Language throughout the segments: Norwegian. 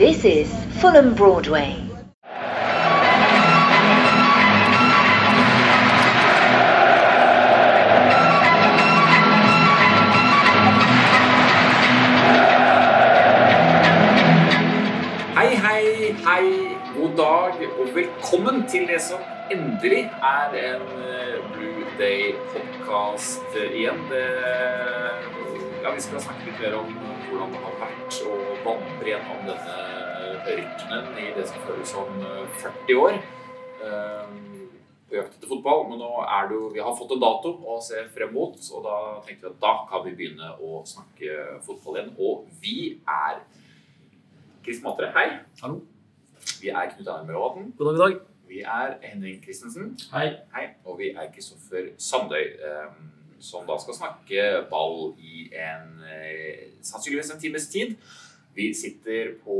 This is Fulham Broadway. Hei, hei, hei, god dag og velkommen til det som endelig er en eh, Blue Day-podkast igjen. Det, ja, vi skal snakke litt mer om hvordan det har vært å vandre gjennom denne rytmen i det som føles som eh, 40 år eh, på jakt etter fotball. Men nå er det jo, vi har fått en dato å se frem mot, og da tenkte vi at da kan vi begynne å snakke fotball igjen. Og vi er Chris Matre, hei. Hallo. Vi er Knut Einar Møråten. God dag, god dag. Vi er Henrik Christensen. Hei. Hei. Og vi er Kristoffer Sandøy, eh, som da skal snakke ball i en eh, sannsynligvis en times tid. Vi sitter på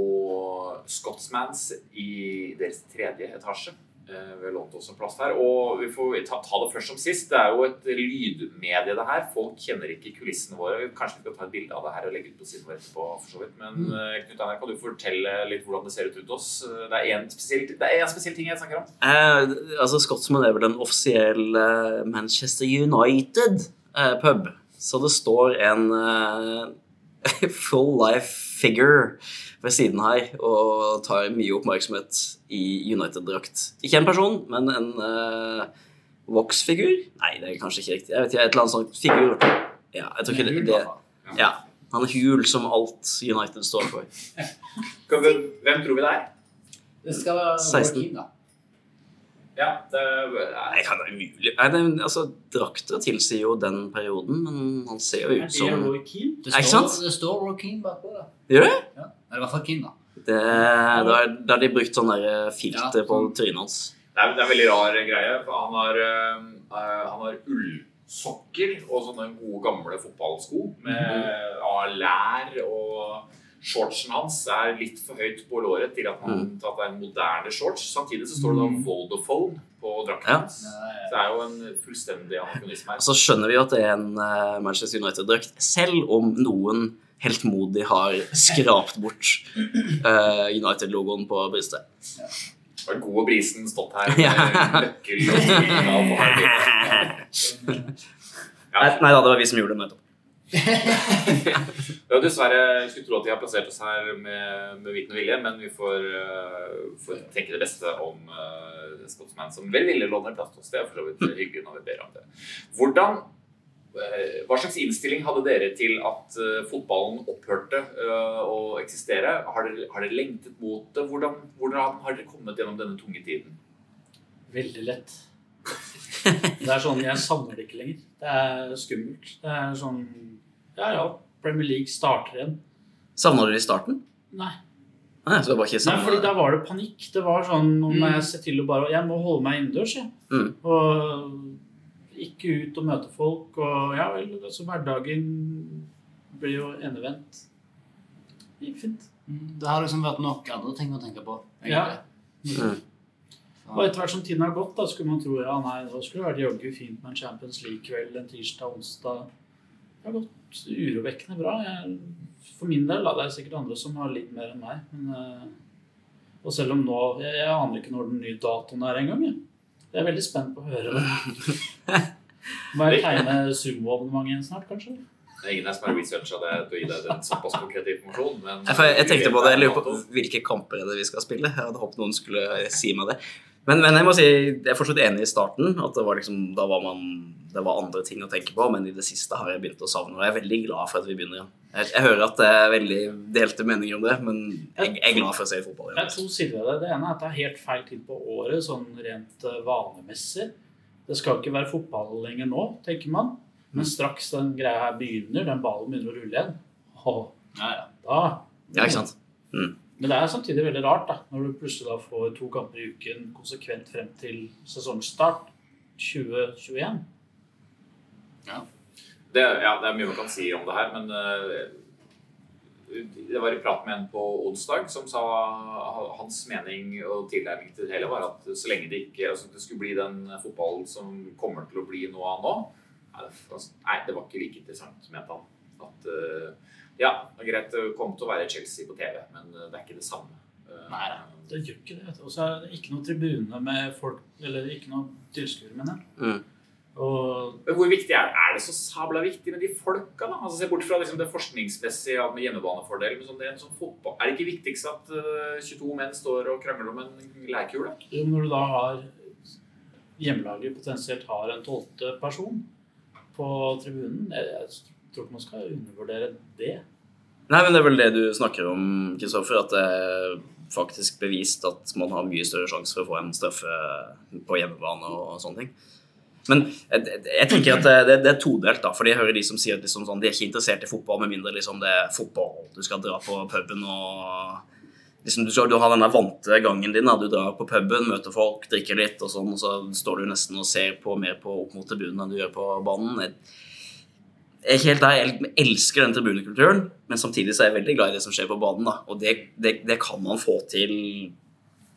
Scotsmans i deres tredje etasje. Eh, vi har lånt oss en plass her. Og vi får ta, ta det først som sist. Det er jo et lydmedie, det her. Folk kjenner ikke kulissene våre. Kanskje vi skal ta et bilde av det her og legge ut på siden vår etterpå. for så vidt. Men Mm. eh, Knut Einar, kan du fortelle litt hvordan det ser ut rundt oss? Eh, Det er én spesiell, en spesiell ting jeg snakker om. Eh, altså, Scotsman er vel en offisiell eh, Manchester United-pub. så det står en eh, full life figure ved siden her og tar mye oppmerksomhet i United-drakt. Ikke en person, men en uh, Vox-figur? Nei, det er kanskje ikke riktig. Jeg vet ikke, Et eller annet sånt figur. Ja, jeg tror ikke det, det Ja. Han er hul som alt United står for. Hvem tror vi det er? Det skal være 16. Joaquin, da. Ja, det Nei, kan det være mulig? Nei, det, altså, Drakter tilsier jo den perioden, men han ser jo ut som Det, Ikke står, sant? det står Joaquin bakpå da. Gjør det? Ja. Eller i hvert fall King, da. Det, da, da har de brukt sånn der filter Ja, på sånn. trynet hans. Det er, det er en veldig rar greie. for Han har, øh, han har ullsokker og sånne gode, gamle fotballsko med av lær. Og shortsen hans er litt for høyt på låret til at, man mm. tatt er en moderne shorts. Samtidig så står det da Vodafone på drakten Ja. hans. Så det er jo en fullstendig anakronisme her. Så skjønner vi jo at det er en eh, Manchester United-drakt, selv om noen heltmodig har skrapt bort uh, United-logoen på brystet. Har god og brisen stått her med Ja. nøkkel og signal på her bildet. Nei, nei da, det var vi som gjorde det nettopp. Ja, dessverre jeg skulle tro at de har plassert oss her med, med viten og vilje, men vi får, uh, får tenke det beste om uh, Scotsman som vel ville låne plass til oss. Det er for så vidt hyggelig når vi ber om det. Hvordan, uh, hva slags innstilling hadde dere til at uh, fotballen opphørte å eksistere? Har dere, har dere lengtet mot det? Hvordan, hvordan har dere kommet gjennom denne tunge tiden? Veldig lett. Det er sånn, Jeg savner det ikke lenger. Det er skummelt. Det er sånn Ja, ja, Premier League starter igjen. Savna du det i starten? Nei, Nei, så det var ikke Nei fordi det. da var det panikk. Det var sånn om Mm. jeg ser til å bare Jeg må holde meg innendørs, jeg. Mm. Og ikke ut og møte folk. Og ja vel, altså hverdagen blir jo endevendt. Det gikk fint. Mm, Det har liksom vært nok andre ting å tenke på. Ja. egentlig. Mm. Og etter hvert som tiden har gått, da skulle man tro ja, nei, da skulle det vært jaggu fint med en Champions League-kveld en tirsdag, onsdag. Det har gått urovekkende bra. Jeg, for min del, da, det er sikkert andre som har litt mer enn meg. Men, eh, og selv om nå Jeg, jeg aner ikke når den nye datoen er engang. Jeg. jeg er veldig spent på å høre det. Må jeg tegne sumoabonnement igjen snart, kanskje? Det er ingen som har researcha det til å gi deg den såpass konkret informasjon. Men Jeg, jeg tenkte på det, jeg lurer på hvilke kamper er det vi skal spille. Jeg hadde håpet noen skulle si meg det. Men, men jeg må si, jeg er fortsatt enig i starten. At det var liksom, da var man, det var andre ting å tenke på. Men i det siste har jeg begynt å savne det. Jeg er veldig glad for at vi begynner igjen. Jeg, jeg hører at det er veldig delte meninger om det, men jeg, jeg er glad for å se fotball igjen. to sider ved det. Det ene er at det er helt feil tid på året, sånn rent eh, vanemessig. Det skal ikke være fotball lenger nå, tenker man. Men straks den greia her begynner, den ballen begynner å rulle igjen, åh, Ja, ja. da Ja, ikke sant? Men det er samtidig veldig rart, da, når du plutselig da får to kamper i uken konsekvent frem til sesongstart 2021. Det, ja, det er mye man kan si om det her, men uh, det var i prat med en på onsdag som sa hans mening og tilnærming til det hele var at så lenge det ikke altså det skulle bli den fotballen som kommer til å bli noe av nå det, altså, nei, det var ikke like interessant, mente han. At, eh, Ja, det er greit. Det kommer til å være Chelsea på TV, men det er ikke det samme. Eh, Nei. Det gjør ikke det. Og så er det ikke noe tribune med folk Eller ikke noe tilskuere, mener jeg. Mm. Og Men hvor viktig er det? Er det så sabla viktig med de folka, da? Altså, Se bort fra liksom, det forskningsmessige med hjemmebanefordel. Men sånn, det er, en sånn fotball. er det ikke viktigst at uh, 22 menn står og krangler om en leirkule? når du da har Hjemmelaget potensielt har en tolvte person på tribunen Jeg, jeg tror ikke man skal undervurdere det. Nei, men det er vel det du snakker om, Kristoffer, at det er faktisk bevist at man har mye større sjanse for å få en straffe på hjemmebane og sånne ting. Men jeg, jeg tenker at det, det er todelt, da, fordi jeg hører de som sier at liksom sånn, de er ikke interessert i fotball med mindre liksom det er fotball. Du skal dra på puben og liksom, du, du har denne vante gangen din. Da. Du drar på puben, møter folk, drikker litt, og sånn, og så står du nesten og ser på mer på opp mot tribunen enn du gjør på banen. Jeg, jeg er helt der, jeg elsker den tribunekulturen, men samtidig så er jeg veldig glad i det som skjer på banen. da, Og det, det, det kan man få til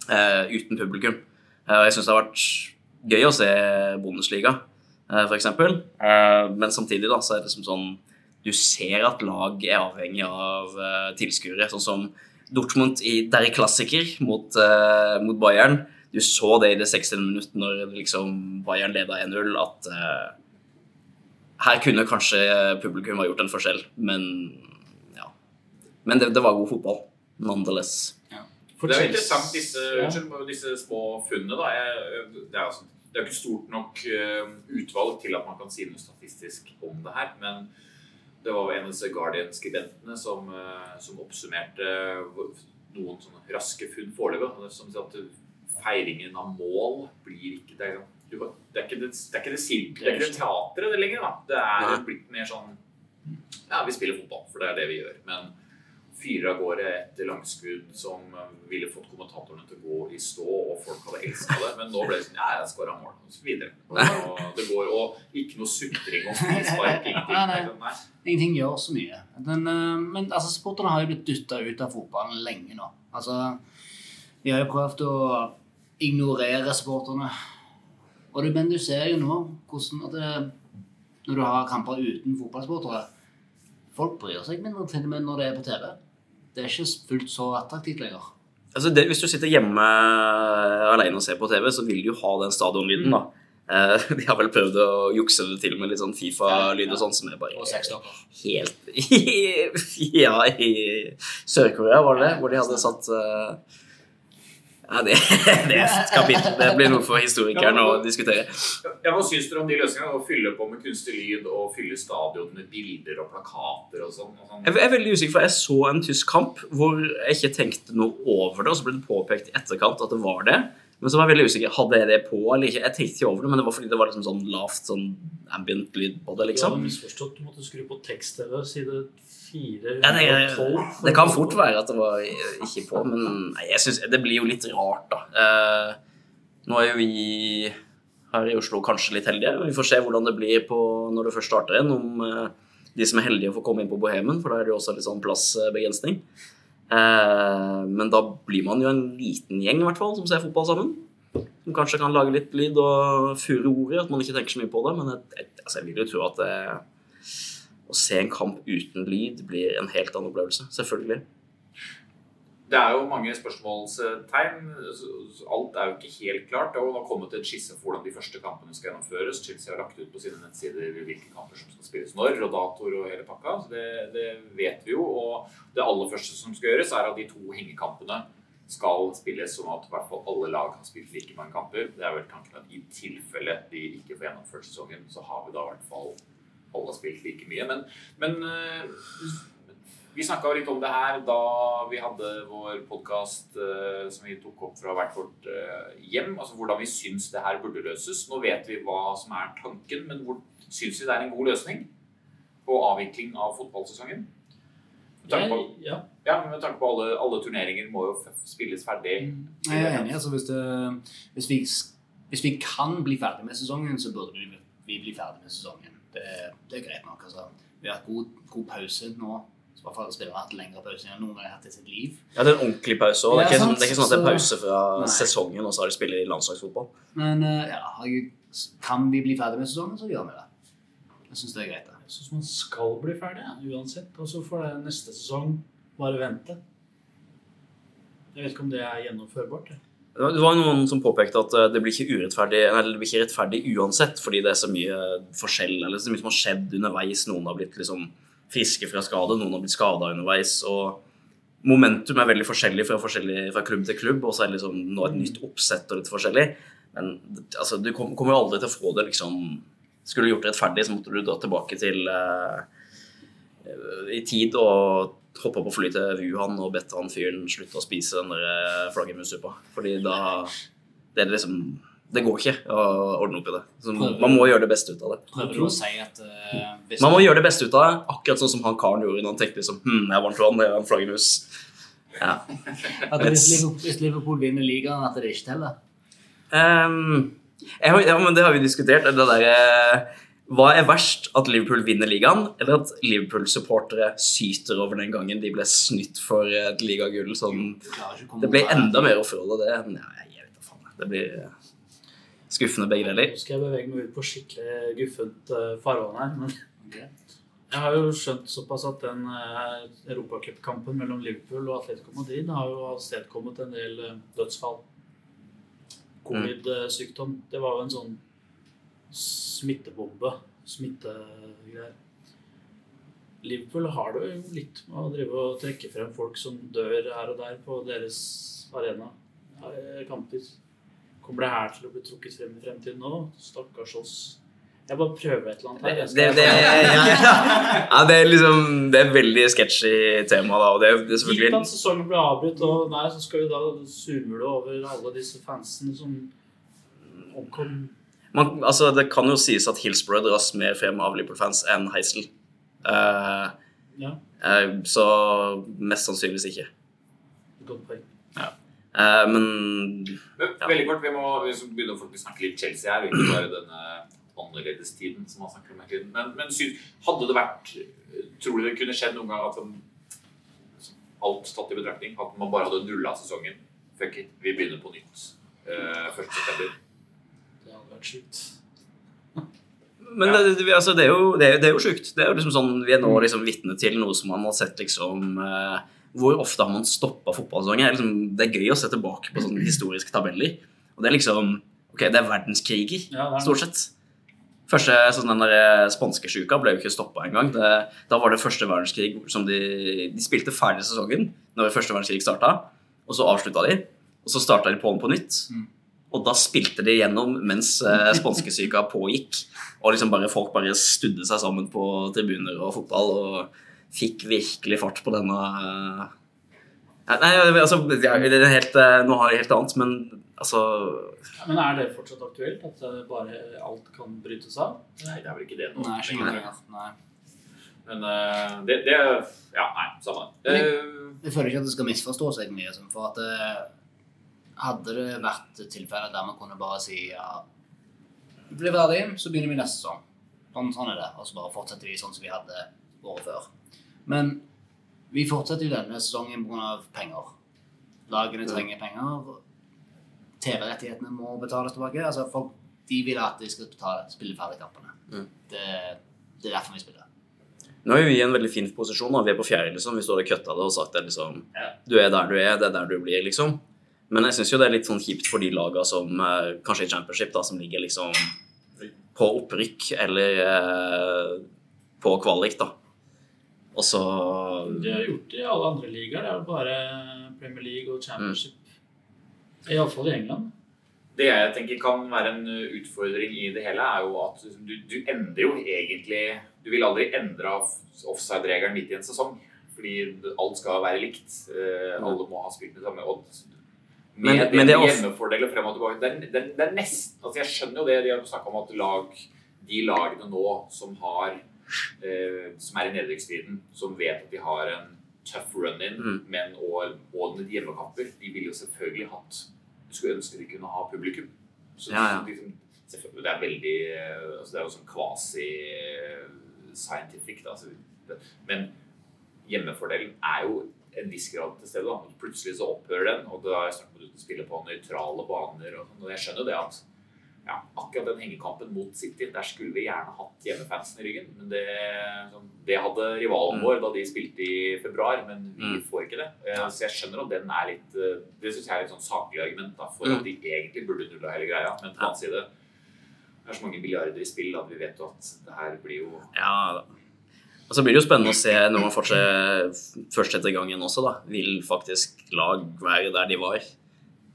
uh, uten publikum. Uh, jeg syns det har vært gøy å se Bundesliga, uh, f.eks. Uh, men samtidig da, så er det som sånn Du ser at lag er avhengig av uh, tilskuere. Sånn som Dortmund i Der klassiker mot, eh, mot Bayern. Du så det i det 60. minutt når liksom Bayern leda 1-0, at eh, her kunne kanskje publikum ha gjort en forskjell, men ja. Men det, det var god fotball, nonetheless. Ja. Det er jo interessant, disse, Ja. disse små funnene. Da. Jeg, det, er, altså- det er ikke stort nok eh, utvalg til at man kan si noe statistisk om det her. Men det var en av disse Guardian-skribentene som, eh, som oppsummerte noen sånne raske funn foreløpig. Som sier at feiringen av mål blir ikke Det du, det er ikke det, det, er ikke det, sirk- det, er ikke det teatret det lenger. da. Det er Nei. blitt mer sånn Ja, vi spiller fotball, for det er det vi gjør. Men fyrer av gårde etter langskudd som eh, ville fått kommentatorene til å gå i stå, og folk hadde elska det. Men nå ble det sånn Ja, jeg skåra mål, og så videre. Og det går, og ikke noe sutring og frispark, ingenting. Nei, gjør så mye. Den, eh, men altså, sporterne har jo blitt dytta ut av fotballen lenge nå. Altså, vi har jo prøvd å ignorere supporterne. Og det, men du ser jo nå hvordan at det, når du har kamper uten fotballsportere Folk bryr seg mindre til og med når det er på TV. Det er ikke fullt så attraktivt lenger. Altså det, hvis du sitter hjemme alene og ser på TV, så vil du jo ha den stadionlyden, da. Uh, de har vel prøvd å jukse det til med litt sånn Fifa-lyd og sånn, som er bare helt Ja, i Sør-Korea var det det? Hvor de hadde satt eh, Ja, det, det er et kapittel. Det blir noe for historikeren å diskutere. Ja, Hva syns dere om de løsningene? Å fylle på med kunstig lyd og fylle stadion med bilder og plakater og sånn? Og sånn. Jeg er veldig usikker, for jeg så en tysk kamp hvor jeg ikke tenkte noe over det, og så ble det påpekt i etterkant at det var det. Men så var jeg veldig usikker. Hadde jeg det på eller ikke? Jeg tenkte ikke over det, men det var fordi det var liksom sånn lavt sånn ambient lyd på det, Du liksom. hadde misforstått. Du måtte skru på tekst-TV, side 4 Ja, det, det kan fort være at det var ikke på, men nei, jeg synes, det blir jo litt rart, da. Eh, nå er jo vi her i Oslo kanskje litt heldige. Vi får se hvordan det blir på, når det først starter igjen, om eh, de som er heldige får komme inn på Bohemen, for da er det jo også litt sånn plassbegrensning. Eh, men da blir man jo en liten gjeng i hvert fall som ser fotball sammen. Som kanskje kan lage litt lyd og fure ordet, at man ikke tenker så mye på det. Men jeg, jeg, altså jeg vil jo tro at det, å se en kamp uten lyd blir en helt annen opplevelse. Selvfølgelig. Det er jo mange spørsmålstegn. Alt er jo ikke helt klart. Det har kommet en skisse for hvordan de første kampene skal gjennomføres. Chelsea har lagt ut på sine nettsider hvilke kamper som skal spilles når, og datoer og hele pakka. Så det, det vet vi jo. Og det aller første som skal gjøres, er at de to hengekampene skal spilles sånn at hvert fall alle lag har spilt like mange kamper. Det er vel tanken at i tilfelle de ikke får gjennomført sesongen, så har vi da i hvert fall alle har spilt like mye. Men, men øh, vi snakka litt om det her da vi hadde vår podkast som vi tok opp fra hvert vårt eh, hjem. Altså hvordan vi syns det her burde løses. Nå vet vi hva som er tanken, men hvor syns vi det er en god løsning på avvikling av fotballsesongen? Med på, ja. ja, men med tanke på alle, alle turneringer må jo spilles ferdig. Jeg er enig. altså hvis, det, hvis, vi, hvis vi kan bli ferdig med sesongen, så burde vi, vi bli ferdig med sesongen. Det, det er greit nok. altså. Vi har hatt god, god pause nå. I hvert fall spillerne har hatt lengre pause enn noen har hatt i sitt liv. Ja, det er en ordentlig pause òg. Det, Ja, sånn- det er ikke sånn at det er pause fra Nei. sesongen, og så har de spiller i landslagsfotball. Men eh, ja, kan vi bli ferdig med sesongen, så gjør vi det. Jeg syns det er greit. Da. Jeg syns man skal bli ferdig ja, uansett. Og så får det neste sesong bare vente. Jeg vet ikke om det er gjennomførbart. jeg. Det var- noen som påpekte at eh, det blir ikke urettferdig nei, det blir ikke rettferdig uansett, fordi det er så mye forskjell, eller så mye som har skjedd underveis. Noen har blitt liksom friske fra skade, noen har blitt skada underveis. og Momentum er veldig forskjellig fra, forskjellig fra klubb til klubb, og så er det liksom nå et nytt oppsett og litt forskjellig. Men altså, du kom- kommer jo aldri til å få det liksom Skulle du gjort det rettferdig, så måtte du da tilbake til uh, i tid og hoppa på fly til Wuhan og bedt han fyren slutte å spise den der eh, flaggermussuppa. Fordi da Det er liksom Det går ikke å ordne opp i det. Så man må gjøre det beste ut av det. Prøver du å si at uh, Man må gjøre det beste ut av det, akkurat sånn som han karen gjorde når han tenkte liksom Hm, jeg vant vann, det er en flaggermus. Ja. at hvis Liverpool, hvis Liverpool vinner ligaen, at det ikke teller? Um, jeg ja, men det har vi diskutert. Det der, eh, hva er verst? At Liverpool vinner ligaen, eller at Liverpool-supportere syter over den gangen de ble snytt for et ligagull? Sånn, det blir enda mer å forholde det. Nei, jeg vet da faen. Det blir eh, skuffende begge deler. Nå skal jeg bevege meg ut på skikkelig guffent eh, farvann her. Men jeg har jo skjønt såpass at den uh, europacupkampen mellom Liverpool og Atletico Madrid har jo avstedkommet en del eh, dødsfall. Covid-sykdom. Det var jo en sånn smittebombe. Smittegreier. Liverpool har det jo litt med å drive og trekke frem folk som dør her og der på deres arena. Kamper. Kommer det her til å bli trukket frem i fremtiden nå? Stakkars oss. Jeg bare prøver et eller annet her. Det, det, ja, ja, det er liksom Det er veldig sketchy tema, da. Og det, er- det er Gitt at sesongen ble avbrutt, og der så skal vi da surmule over alle disse fansene som omkom. Man, altså, Det kan jo sies at Hillsborough dras mer frem av Liverpool-fans enn Heisel. Uh, Ja, uh, så mest sannsynligvis ikke. godt poeng. Eh, men Men Ja. veldig kort, vi må vi begynne å snakke litt Chelsea her. Ikke bare denne annerledestiden som man snakker om hele tiden. Men, men sy- hadde det vært Tror du det kunne skjedd noen gang at man, alt tatt i betraktning, at man bare hadde nulla sesongen? Fuck it, vi begynner på nytt. Uh, 1. vært sjukt. Men Ja. det, det, altså, det, er jo, det, er, det er jo sjukt. Det er jo liksom sånn, Vi er nå liksom vitne til noe som man har sett liksom eh, Hvor ofte har man stoppa fotballsesonger? Liksom, det er gøy å se tilbake på sånne historiske tabeller. Og det er liksom Ok, det er verdenskriger, Ja, stort sett. Første sånn den der spanskesjuka ble jo ikke stoppa engang. Da var det første verdenskrig som de De spilte ferdig sesongen når første verdenskrig starta, og så avslutta de. Og så starta de på'n på nytt. Mm. Og da spilte de gjennom mens eh, spanskesyka pågikk. Og liksom bare folk bare studde seg sammen på tribuner og fotball og fikk virkelig fart på denne eh, Nei, altså det er det er helt, eh, Nå har jeg helt annet, men altså Ja, men er det fortsatt aktuelt? At eh, bare alt kan brytes av? Nei, det er vel ikke det nå. Nei, ikke. Nei. Men uh, det, det Ja, nei, samme. Jeg- Jeg føler ikke at det skal misforstås egentlig. sånn, for at eh, hadde det vært tilfeller der man kunne bare si ja, vi blir ferdig, så begynner vi neste sesong. Sånn, sånn er det. Og så bare fortsetter vi sånn som vi hadde året før. Men vi fortsetter jo denne sesongen pga. penger. Lagene trenger penger. TV-rettighetene må betales tilbake. Altså, folk de vil at de skal betale, spille ferdig kampene. Mm. Det, det er derfor vi spiller. Nå er vi i en veldig fin posisjon. Da. Vi er på fjerde, liksom. Vi står og kutta det og sagt at liksom, Ja. du er der du er, det er der du blir, liksom. Men jeg syns jo det er litt sånn kjipt for de laga som eh, kanskje i championship, da, som ligger liksom på opprykk eller eh, på kvalik, da. Og så De har gjort det i alle andre ligaer. Det er jo bare Premier League og Championship. Iallfall i England. Det jeg tenker kan være en utfordring i det hele, er jo at du, du endrer jo egentlig Du vil aldri endre offside-regelen midt i en sesong. Fordi alt skal være likt. Eh, alle må ha spilt det samme. Og med, Men- men det med off- hjemmefordeler frem og tilbake det det, det er nesten altså Jeg skjønner jo det de har snakka om at lag, de lagene nå som har eh, som er i nedrykksstriden, som vet at de har en tøff run-in, Mm. men og, og hjemmekamper, de ville jo selvfølgelig hatt skulle ønske de kunne ha publikum. Så, Ja, ja. liksom, det er veldig eh, altså Det er jo sånn quasi-scientific, da. Altså, men hjemmefordelen er jo en viss grad til stede. da. Plutselig så opphører den, og da er snakk om at du spille på nøytrale baner. og sånn, og Jeg skjønner jo det at ja, akkurat den hengekampen mot City, der skulle vi gjerne hatt hjemmefansen i ryggen. Men det, sånn, det hadde rivalen Mm. vår da de spilte i februar, men vi Mm. får ikke det. Eh, Så jeg skjønner at den er litt eh, Det syns jeg er et sånn saklig argument da, for Mm. at de egentlig burde nulla hele greia. Men på den annen side det er så mange milliarder i spill at vi vet jo at det her blir jo Ja da. Og så blir det jo spennende å se når man fortsetter først etter gangen også, da. Vil faktisk lag være der de var?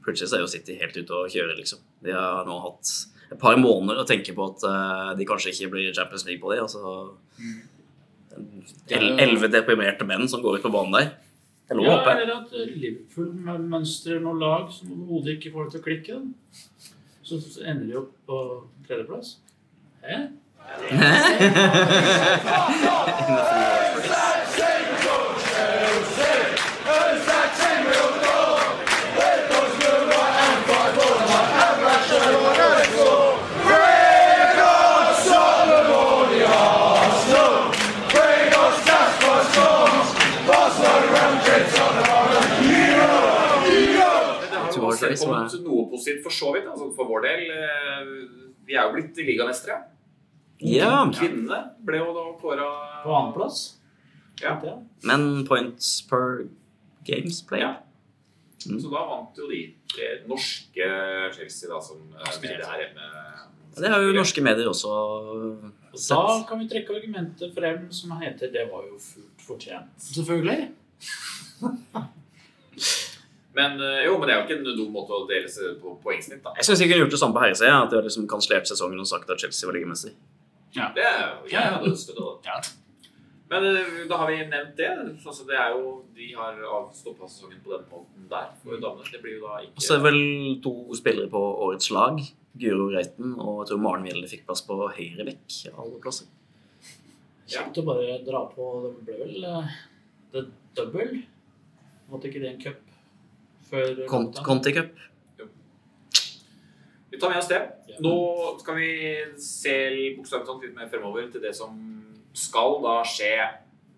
Plutselig så er jo City helt ute å kjøre, liksom. De har nå hatt et par måneder å tenke på at eh, de kanskje ikke blir Champions League på det. Altså el- elleve deprimerte menn som går ut på banen der. Det er lov å Ja, håpe. eller at Liverpool mønstrer noen lag som overhodet ikke får det til å klikke. Så ender de opp på tredjeplass. Hæ? Noe positivt for så vidt. Altså for vår del. eh, Vi er jo blitt ligamestere. Ja, Kvinnene ble jo da kåra På annenplass. Ja. Ja. men points per games play. Ja. Mm. Så da vant jo de norske Chelsea, da, som spiller det her hjemme. Det har jo norske medier også Og da kan vi trekke argumentet frem som heter 'det var jo fullt fortjent'. Selvfølgelig. Men eh, jo, men det er jo ikke en dum måte å dele seg på poengsnitt, da. Jeg syns de kunne gjort det samme på herresida. At de har liksom kansellert sesongen og sagt at Chelsea var ligamester. Det er, jeg hadde ønsket det. Ja. Men eh, da har vi nevnt det. Altså, det er jo, de har avstoppa sesongen på den måten der for damene. Det blir jo da Og så er det vel to spillere på årets lag. Guro Reiten og jeg tror Maren Mjelde fikk plass på høyre vekk av Alle plasser. Kjekt å bare dra på Det ble vel det the double. Måtte ikke det en cup før Conti Cup. Vi tar med oss det. Nå skal vi se bokstavelig litt mer fremover til det som skal da skje.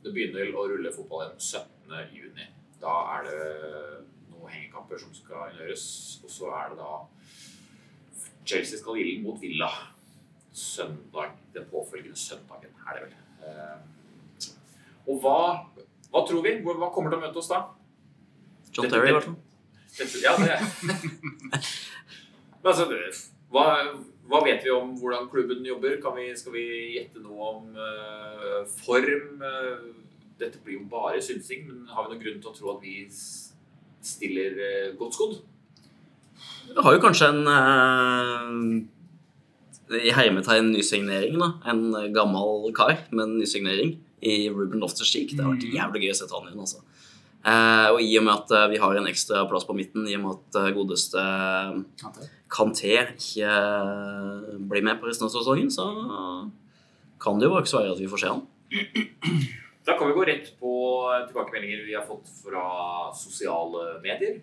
Det begynner å rulle fotball igjen 17. juni. Da er det noen hengekamper som skal gjøres. Og så er det da Chelsea skal ille mot Villa søndag. Den påfølgende søndagen er det vel. Eh, Og hva, hva tror vi? Hva kommer til å møte oss da? John Terry, i hvert fall. Ja, det Men altså, hva, hva vet vi om hvordan klubben jobber? Kan vi, skal vi gjette noe om uh, form? Eh, dette blir jo bare synsing, men har vi noen grunn til å tro at vi stiller uh, godt skodd? Det har jo kanskje en uh i hermetegn nysignering, da. En gammel kar med en nysignering i Ruben Loftus-Cheek. Det har vært jævlig gøy å se han igjen, altså. Eh, og i og med at vi har en ekstra plass på midten, i og med at godeste Kanté. Kanté ikke eh, blir med på resten av sesongen, så kan det jo ikke så være at vi får se han. Da kan vi gå rett på tilbakemeldinger vi har fått fra sosiale medier.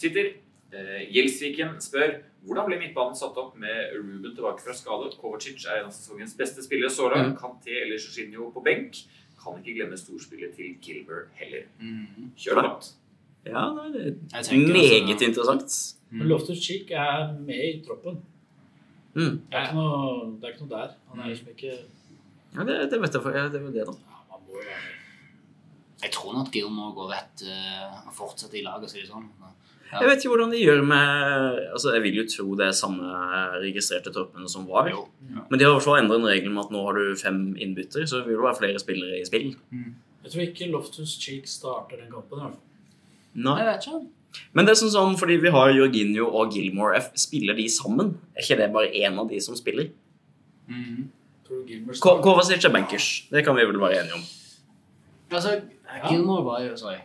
Twitter. Eh, Gjelsviken spør hvordan ble midtbanen satt opp med Ruben tilbake fra skade? Kovacic er en av sesongens beste spillere så langt. Mm. Kanté eller Jorginho på benk. Kan ikke glemme storspillet til Gilbert heller. Mhm. Kjør det. Ja, det er tenker meget altså- interessant. Mm. Loftus Cheek er med i troppen. Mm. Det er ikke noe, det er ikke noe der. Han er liksom ikke Ja, det, det vet jeg for ja, det er jo det, da. ja, Man må jo. Jeg tror nok Gilmore går rett uh, og fortsetter i laget, sier det sånn. Ja. Jeg vet ikke hvordan de gjør med altså Jeg vil jo tro det er samme registrerte troppene som var. Jo. Men de har i hvert fall endret en regel med at nå har du fem innbytter, så det vil jo være flere spillere i spill. Jeg tror ikke Loftus Cheek starter den kampen. i hvert fall. Nei. Jeg vet ikke. Men det er sånn sånn, fordi vi har Jorginho og Gilmore F. Spiller de sammen? Er ikke det bare én av de som spiller? Mm. Kovacic er bankers. Det kan vi vel være enige om. Altså, Gilmore var jo Sorry.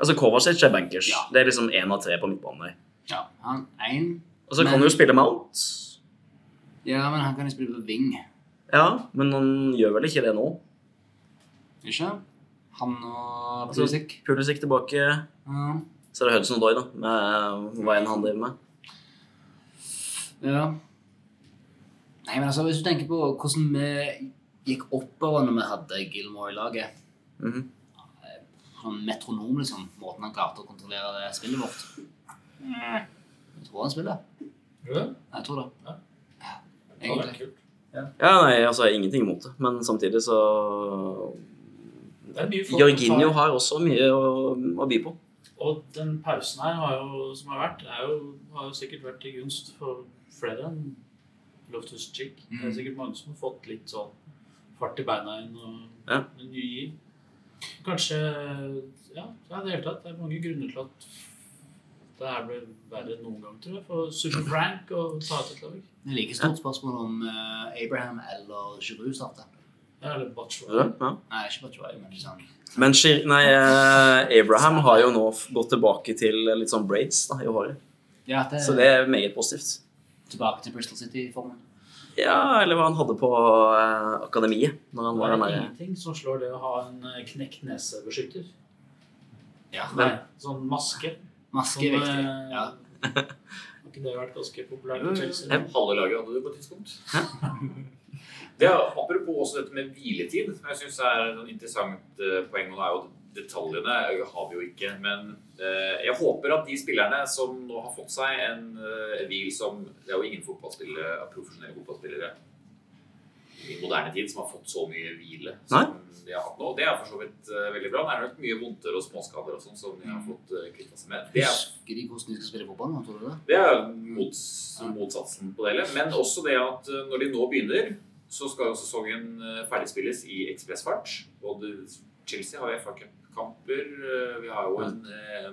Altså Kovacic er bankers. Ja. Det er liksom én av tre på midtbanen der. Ja, han én Og så kan du jo spille Mount. Ja, men han kan jo spille på wing. Ja, men han gjør vel ikke det nå? Ikke? Han og Altså- Pulisic. Pulisic tilbake. Ja. Så er det Hudson Doy, da, med hva enn han driver med. ja. Nei, men altså, hvis du tenker på hvordan vi gikk oppover når vi hadde Gilmore i laget Mhm. Sånn metronom, liksom. Måten han klarte å kontrollere det spillet vårt. Jeg tror han spiller. Gjør det? Jeg tror det. Ja. Egentlig. Ja, nei, altså, jeg har ingenting imot det, men samtidig så Det er mye folk Jorginho har også mye å, å by på. Og den pausen her har jo, som har vært, er jo, har jo sikkert vært til gunst for flere enn Loftus Cheek. Det er Mm. sikkert mange som har fått litt sånn fart i beina igjen og Ja. en ny giv. Kanskje Ja, det er det hele tatt. Det er mange grunner til at det her ble verre enn noen gang, tror jeg, for Super Frank å ta ut et lag. Det er like stort spørsmål om eh, Abraham eller Giroud starter. Eller Batshuayi. Ja. Nei, ikke Batshuayi, men liksom Men Shir- nei, eh, Abraham har jo nå gått tilbake til litt sånn braids da, i håret. Ja, det, Så det er meget positivt. tilbake til Bristol City-formen. Ja, eller hva han hadde på uh, akademiet når han Det er ingenting som slår det å ha en eh, knekt nesebeskytter. Ja, Nei, sånn maske. Maske er viktig. eh, Ja. Har ikke det vært ganske populært Jo, i jo, Chelsea? Halve laget hadde du på et tidspunkt. Det er Apropos også dette med hviletid, som jeg syns er et sånn interessant eh, poeng. og det er jo Detaljene har vi jo ikke, men eh, jeg håper at de spillerne som nå har fått seg en eh, hvil som Det er jo ingen fotballspillere, profesjonelle fotballspillere i moderne tid som har fått så mye hvile som de har hatt nå. Det er for så vidt eh, veldig bra. Det er nok mye vondter og småskader og sånn som de har fått uh, kvitta seg med. Det er Husker de hvordan de skal spille fotball nå, tror du det? det er mots, motsatsen på det hele. Men også det at eh, når de nå begynner, så skal jo sesongen eh, ferdigspilles i ekspressfart. Både Chelsea har FA-kamper. Vi har jo en, eh,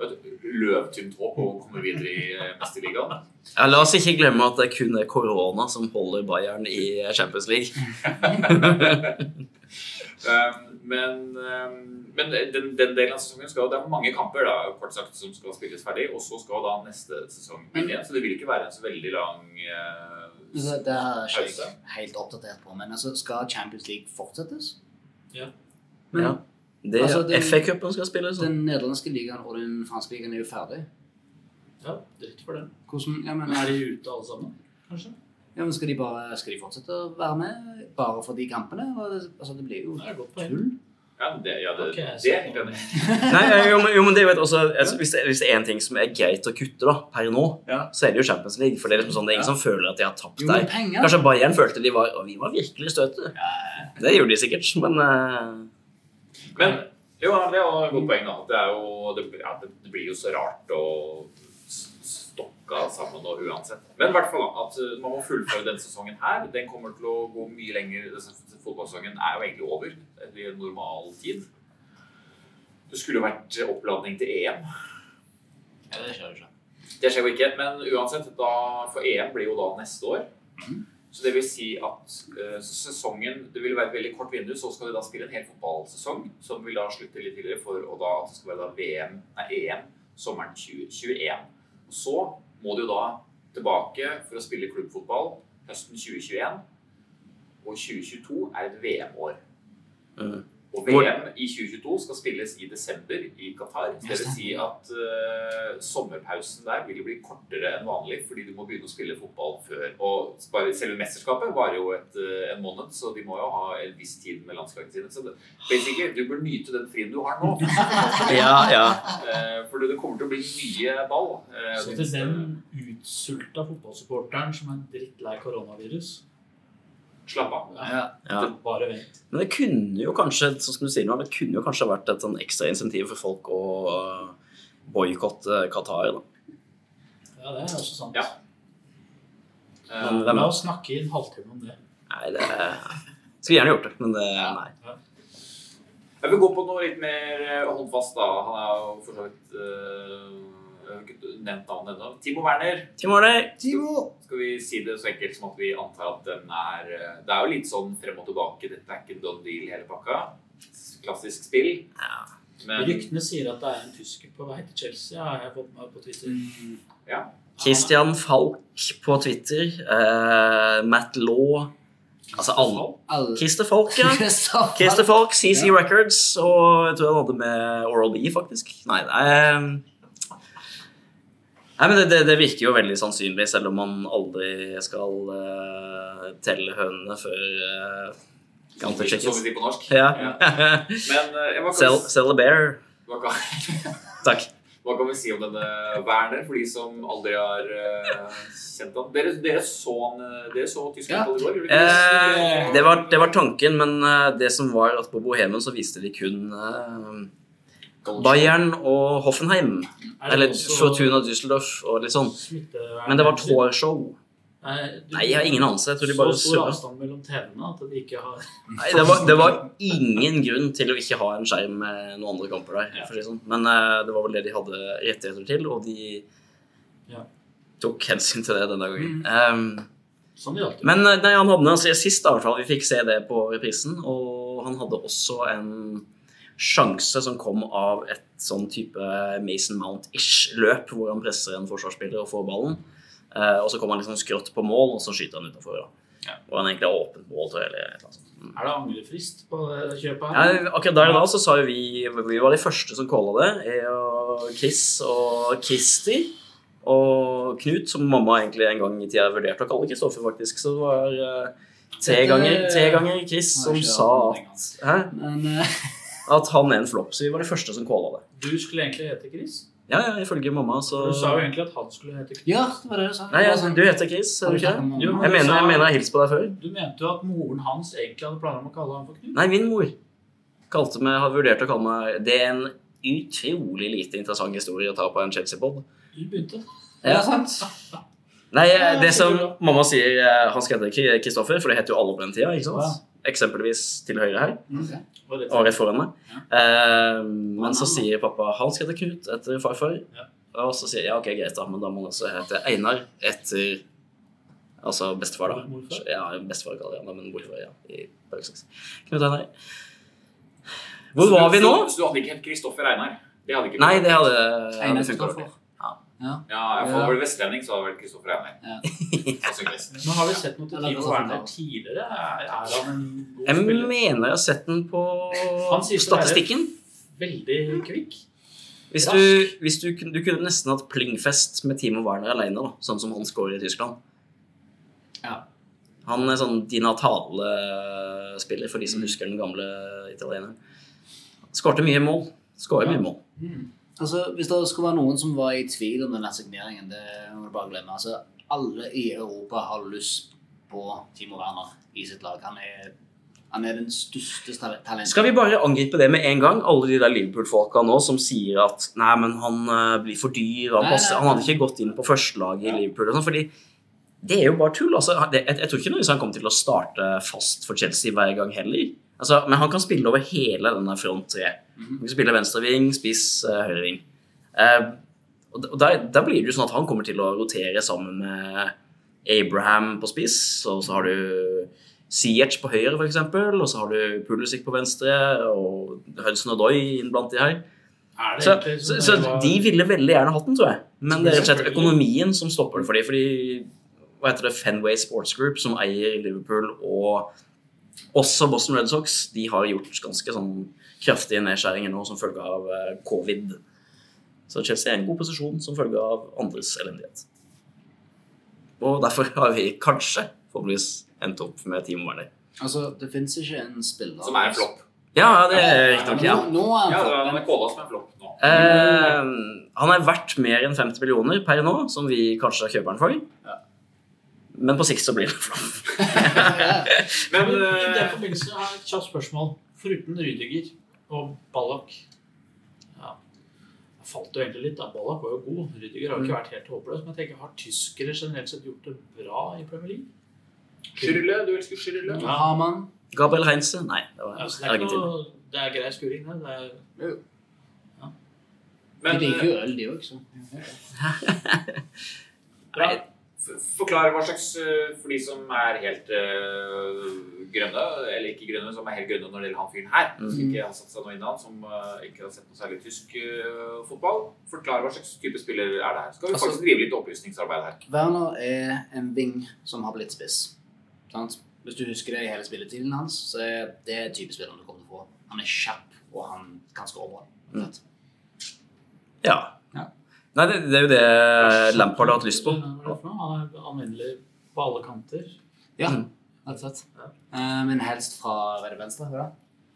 løvtynt håp om å komme videre i eh, Mesterligaen. Ja, la oss ikke glemme at det kun er korona som holder Bayern i Champions League. Eh, Men, eh, men den, den delen av sesongen skal jo Det er mange kamper da, kort sagt, som skal spilles ferdig, og så skal da neste sesong begynne igjen. Så det vil ikke være en så veldig lang uh, Det, det er ikke Pause. helt oppdatert på. Men altså, skal Champions League fortsettes? Ja. Men Ja. Det, Altså, den- FA-cupen skal spilles. den nederlandske ligaen og den franske ligaen er jo ferdig. Ja, dritt for det. Hvordan, ja, men, Men er de ute alle sammen, kanskje? Ja, men skal, de bare, skal de fortsette å være med bare for de kampene? Altså, det blir jo Det tull. Ja, det, ja, det, okay, det er helt enig. Nei, jo, men, jo, men det vet også, altså, hvis, det, hvis det er en ting som er greit å kutte da, per nå, Ja. så er det jo Champions League. For det er liksom sånn, det er ingen Ja. som føler at de har tapt Jo, der. Kanskje Bayern følte de var og vi var virkelig støte. Det gjorde de sikkert, men uh... Men jo, det er jo et godt poeng. da. Det, er jo, det, ja, det, det blir jo så rart å s- sammen og uansett. Men i hvert fall at uh, man må fullføre denne sesongen her. Den kommer til å gå mye lenger. Fotballsesongen er jo egentlig over i normal tid. Det skulle vært oppladning til EM. Ja, det skjer jo ikke. Det skjer jo ikke, men uansett, da, for EM blir jo da neste år. Mhm. Så det vil si at eh, sesongen Det vil være et veldig kort vindu, så skal de da spille en hel fotballsesong, som vil da slutte litt tidligere for å da, at det skal være da VM, nei, EM sommeren 2021. Og så må du da tilbake for å spille klubbfotball høsten 2021. Og 2022 er et VM-år. mm. Og VM i 2022 skal spilles i desember i Qatar. Dvs. det vil si at uh, sommerpausen der vil bli kortere enn vanlig, fordi du må begynne å spille fotball før. Og bare selve mesterskapet varer jo et, uh, en måned, så de må jo ha en viss tid med landslagene sine. Så det, basically, du bør nyte den frien du har nå. Ja, ja. Uh, for det kommer til å bli mye ball. eh, Så til den utsulta fotballsupporteren som er drittlei koronavirus Slapp av. Ja. ja. det- Bare vent. Men det kunne jo kanskje sånn som du sier nå, det kunne jo kanskje vært et sånn ekstra insentiv for folk å uh, boikotte Qatar. da. Ja, det er også sant. Ja. Eh, Men hvem- La oss snakke i en halvtime om det. Nei, det Skulle gjerne gjort det, men det nei. Jeg vil gå på noe litt mer eh, håndfast, da. Han er jo for så vidt eh, Jeg nevnt navnet ennå. Timo Werner. Timo Werner. Timo! Skal vi si det så enkelt som at vi antar at den er eh, Det er jo litt sånn frem og tilbake. Dette er ikke en done deal hele pakka. Klassisk spill. Ja. Men Ryktene sier at det er en tysker på vei til Chelsea, Ja, har jeg fått med på Twitter. Mm. Christian Falk på Twitter. Uh, Matt Law. Altså alle. Christer Falk, ja. Christer Falk, CC Ja. Records, og jeg tror han hadde med Oral B, faktisk. Nei, det er Nei, men det, det, det virker jo veldig sannsynlig, selv om man aldri skal uh, telle hønene før uh, som Så vi sier på norsk. Ja. Men uh, jeg var sell, sell a bear. Hva kan... Takk. Hva kan vi si om denne Werner, for de som aldri har uh, kjent ham? Dere, dere så han eh, Dere så tysk Ja. i går? Eh, det, var, det var tanken, men det som var at på Bohemen så viste de kun Bayern og Hoffenheim. Er Eller Fortuna Düsseldorf og litt sånn. Men det var tårshow. Nei, jeg har ingen anelse. Jeg tror de bare Så stor avstand mellom TV-ene at de ikke har Nei, det var, det var ingen grunn til å ikke ha en skjerm med noen andre kamper der. For det sånn. Men uh, det var vel det de hadde rettigheter til, og de tok hensyn til det denne gangen. Um, men eh, nei, han hadde altså, sist, da, i hvert fall. Vi fikk se det på reprisen. Og han hadde også en sjanse som kom av et sånn type Mason Mount-ish løp, hvor han presser en forsvarsspiller og får ballen. Uh, og så kommer han liksom skrått på mål, og så skyter han utafor. Ja. Og han egentlig har åpent mål, tror jeg. Eller et eller. Mm. Er det angrefrist på det kjøpet Ja, akkurat der og da så sa jo vi Vi var de første som calla det. Jeg og Chris og Kristi. Og Knut, som mamma egentlig en gang i tida vurderte å kalle Kristoffer, faktisk. Så det var uh, tre ganger, tre ganger Chris som sa at, hæ? Men eh, at han er en flopp. Så vi var de første som calla det. Du skulle egentlig hete Chris. Ja, ja, ifølge mamma, så Du sa jo egentlig at han skulle hete Chris. ja, det var det du sa. Nei, altså, du heter Chris, er du ikke det? Jo, Jeg mener jeg, mener jeg har hilst på deg før. Du mente jo at moren hans egentlig hadde planer om å kalle ham for Knut? Nei, min mor kalte meg, har vurdert å kalle meg Det er en utrolig lite interessant historie å ta på en Chelsea-pod. Du begynte. Ja, sant. Nei, det som mamma sier eh, Han skal hete Kri- Kristoffer, for det heter jo alle på den tida. ikke sant? Eksempelvis til høyre her, okay. Og rett foran meg. Ja. Eh, men så sier pappa han skal hete Knut etter farfar. Ja. Og så sier jeg ja, ok, greit, da, men da må han også hete Einar etter Altså bestefar, da. Morfar? Ja, bestefar kaller jeg ham, men morfar, ja. I paralleks. Knut Einar. Hvor var vi nå? Så, så du hadde ikke hett Kristoffer Einar? Det hadde ikke Nei, det hadde, Einar. Kristoffer. Ja. Ja, jeg får vel vestlending, så hadde vel Kristoffer Einar. Ja. Men har vi sett noe til Timo Werner tidligere? Er, han en god Jeg spiller? mener jeg har sett den på statistikken. Veldig kvikk. Hvis du, hvis du, du kunne nesten hatt plingfest med Timo Werner alene, da, sånn som han scorer i Tyskland. Ja. Han er sånn Di Natale-spiller, for de som husker den gamle italieneren. Skårte mye mål. Skårer Ja. mye mål. Altså, Hvis det skulle være noen som var i tvil om den signeringen, det må du bare glemme. Altså, Alle i Europa har lyst på Timo Werner i sitt lag. Han er, han er den største talenten. Skal vi bare angripe det med en gang? Alle de der Liverpool-folka nå som sier at nei, men han eh, blir for dyr, han, Nei, passer, nei, han hadde ikke gått inn på førstelaget i Liverpool. Og sånn, fordi det er jo bare tull. Altså, jeg, jeg tror ikke nødvendigvis han kommer til å starte fast for Chelsea hver gang heller. Altså, men han kan spille over hele denne front tre. Han kan spille venstreving, spiss, høyreving. Eh, og og der, der blir det jo sånn at han kommer til å rotere sammen med Abraham på spiss, og så har du Siech på høyre, f.eks., og så har du Pulisic på venstre, og Hudson og inn blant de her. Er Så, så, så de ville veldig gjerne hatt den, tror jeg. Men det er rett og slett økonomien som stopper det for dem. Fordi hva heter det, Fenway Sports Group, som eier Liverpool og også Boston Red Sox, de har gjort ganske sånn kraftige nedskjæringer nå som følge av eh, covid. Så Chelsea er i en god posisjon som følge av andres elendighet. Og derfor har vi kanskje forhåpentligvis endt opp med Team Werner. Altså, Det fins ikke en spiller Som er en flopp. Ja, det er riktignok. Ja. Nå, nå er han Ja, han er kåla som en flopp nå. Eh, han er verdt mer enn 50 millioner per nå, som vi kanskje kjøper den for. Ja. Men på sikt så blir det flom. Men Men I eh, den forbindelse har jeg et kjapt spørsmål. Foruten Rydiger og Ballack ja. Jeg falt jo egentlig litt. da. Ballack var jo god. Rydiger har jo ikke vært helt håpløs. Men jeg tenker, har tyskere generelt sett gjort det bra i Premier League? Schürrle, du elsker Schürrle? Ja. Har Gabriel Heinze? Nei, det var ja, det, er Argentina. noe, det er grei skuring. Det. det er, Men De liker eh, jo øl, de òg, så f- forklar hva slags eh, For de som er helt eh, grønne, eller ikke grønne, som er helt grønne når det gjelder han fyren her, Mm. som ikke har satt seg noe inn han, som eh, ikke har sett noe særlig tysk eh, fotball. Forklar hva slags type spiller er det her. Skal vi Altså- faktisk drive litt opplysningsarbeid her. Werner er en ving som har blitt spiss. Sant? Hvis du husker det i hele spilletiden hans, så er det type spiller du kommer til å få. Han er kjapp, og han kan skåre bra. Mm. Ja. Nei, det, det er jo det Lampard har hatt lyst på. Han er anvendelig på alle kanter. Ja, Mm. rett og slett. Eh, men helst fra er venstre?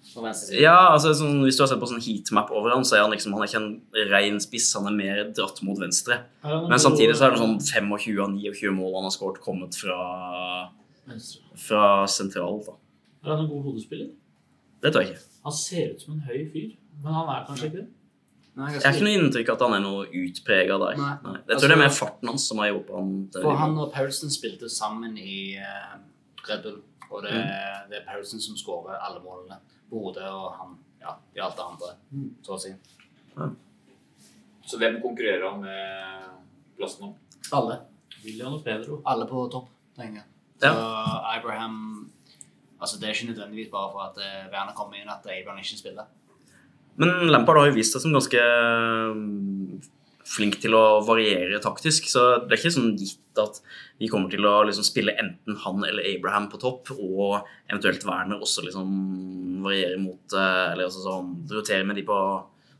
Side. Ja, altså sånn, Hvis du har sett på sånn heatmap over han, så er han liksom, han er ikke en ren spiss, han er mer dratt mot venstre. Er Men samtidig så er det sånn 25 av 29 mål han har skåret, kommet fra, fra sentral. da. Er han en god hodespiller? Det tror jeg ikke. Han ser ut som en høy fyr, men han er kanskje ikke det. Nei, Jeg har ikke noe inntrykk at han er noe utprega der. Nei. Nei. Jeg tror det er mer Altså- farten hans som har hjulpet han til For han og Paulsen spilte sammen i uh, Red Bull, og det, Mm. det er Paulsen som skårer alle målene. Bode og han ja, i alt det andre, Mm. så å si. Så hvem konkurrerer han med plassen om? Alle. William og Pedro. Alle på topp, tenker jeg. Så Abraham Altså, det er ikke nødvendigvis bare for at eh, Werner kommer inn at Abraham ikke spiller. Men Lampard har jo vist seg som ganske mm, flink til å variere taktisk, så det er ikke sånn gitt at vi kommer til å liksom spille enten han eller Abraham på topp, og eventuelt Werner også liksom variere mot eh, Eller altså sånn rotere med de på,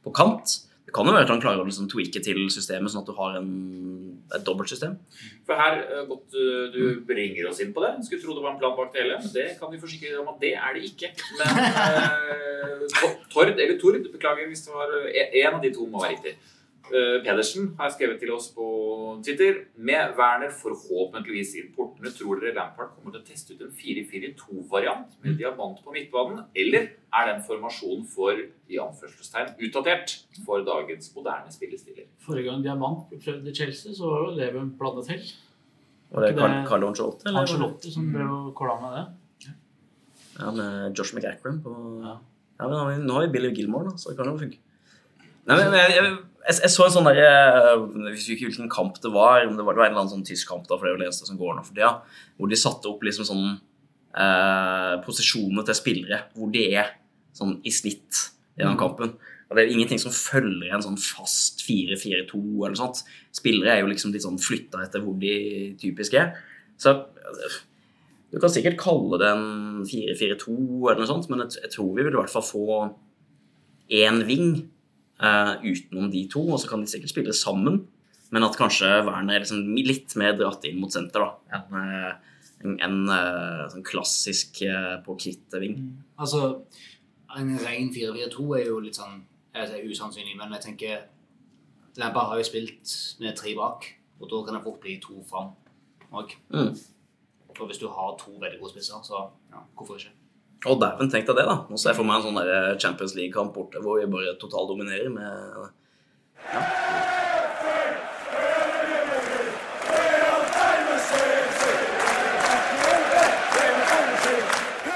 på kant. Kan jo være at han klarer å liksom tweake til systemet, sånn at du har en, et dobbeltsystem. For her, eh, godt eh, du bringer oss inn på det. Skulle tro det var en plan bak det hele, men det kan vi forsikre deg om at det er det ikke. Men eh, Tor- Tord, eller Tord, beklager hvis det var eh, en av de to må være riktig. Eh, Pedersen har skrevet til oss på Twitter Med Werner forhåpentligvis i portene, tror dere Lampard kommer til å teste ut en 4-4-2-variant med diamant på midtbanen, eller er den formasjonen for i anførselstegn utdatert for dagens moderne spillestiller? Forrige gang Diamant ble prøvd i Chelsea, så var jo Leven blandet til. Var det Carl, det- Carlo Ancelotti? eller? Angelotti som drev og kåla med det. Ja, med Josh McAckram på Ja. Ja, men nå har vi- nå har vi Billy Gilmore, da, så det kan jo funke. Nei, men jeg, jeg, jeg, jeg så en sånn der Jeg husker ikke hvilken kamp det var, men det var, det var en eller annen sånn tysk kamp, da, for det er jo det eneste som går nå for tida, hvor de satte opp liksom sånn eh, posisjonene til spillere, hvor de er sånn i snitt i den kampen. Og det er ingenting som følger en sånn fast 4-4-2 eller sånt. Spillere er jo liksom litt sånn flytta etter hvor de typisk er. Så du kan sikkert kalle det en 4-4-2 eller noe sånt, men jeg, jeg tror vi vil i hvert fall få én ving eh, utenom de to, og så kan de sikkert spille sammen. Men at kanskje Werner er liksom litt mer dratt inn mot senter da, enn eh, en, en, eh, sånn klassisk på på Mm. Altså, en ren 4-4-2 er jo litt sånn jeg usannsynlig, men jeg tenker Lampa har jo spilt med tre bak, og da kan det fort bli to fram òg. Mm. Og hvis du har to veldig gode spisser, så ja, hvorfor ikke? Og dæven, tenk deg det, da. Nå ser jeg for meg en sånn der Champions League-kamp borte hvor vi bare totaldominerer med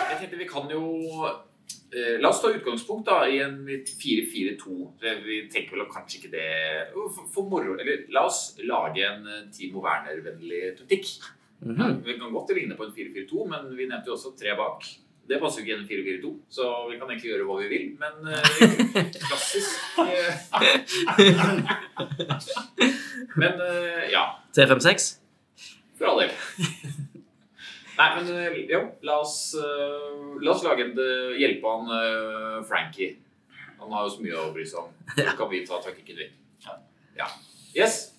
Jeg tenkte vi kan jo eh, La oss ta utgangspunkt da i en 4-4-2. Vi tenker vel kanskje ikke det for, for moro Eller la oss lage en eh, Timo Werner-vennlig taktikk. Mhm. Vi kan godt ligne på en 4-4-2, men vi nevnte jo også tre bak. Det passer jo ikke i 442, så vi kan egentlig gjøre hva vi vil. Men uh, klassisk uh, Men uh, ja. 3-5-6? For all del. Nei, men jo, la oss, la oss lage en hjelpe han Frankie. Han har jo så mye å bry seg om. Så kan vi ta taktikken, vi. Ja. Yes.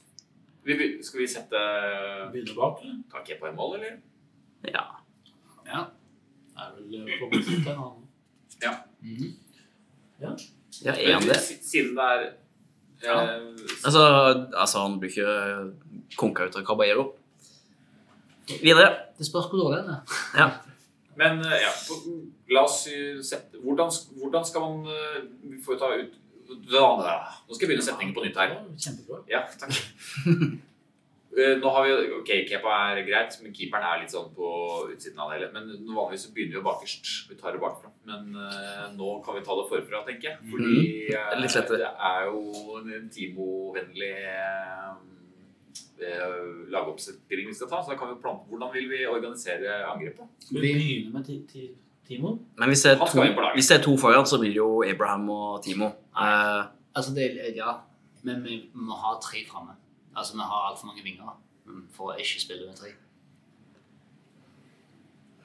Vi, skal vi sette Begynne bak, eller? Ta Kepa i mål, eller? Ja. Ja. Er vel eh, på midten til en annen. Ja. Mhm. Ja, Men er han det? Siden det er ja. Altså, altså han blir ikke konka ut av Caballero. Videre. Det spørs hvor dårlig den er. Ja. Men eh, ja, la oss eh, sette Hvordan, hvordan skal man eh, Vi får jo ta ut. Nå skal jeg begynne setningen på nytt her. Kjempebra. Ja, takk. Eh, Nå har vi, ok, Kepa er greit, men keeperen er litt sånn på utsiden av det hele. Men vanligvis så begynner vi jo bakerst. Vi tar det bakfra. Men uh, nå kan vi ta det forfra, tenker jeg. Fordi eh, Litt det er jo en Timo-vennlig eh, lagoppstilling vi skal ta. Så da kan vi plante Hvordan vil vi organisere angrepet? Skal vi begynne med ti, ti, Timo? Men hvis det, er to, hvis det er to foran, så blir det jo Abraham og Timo. Eh, Altså, det ja, men vi må ha tre framme. Altså, vi har altfor mange vinger for å ikke spille med tre.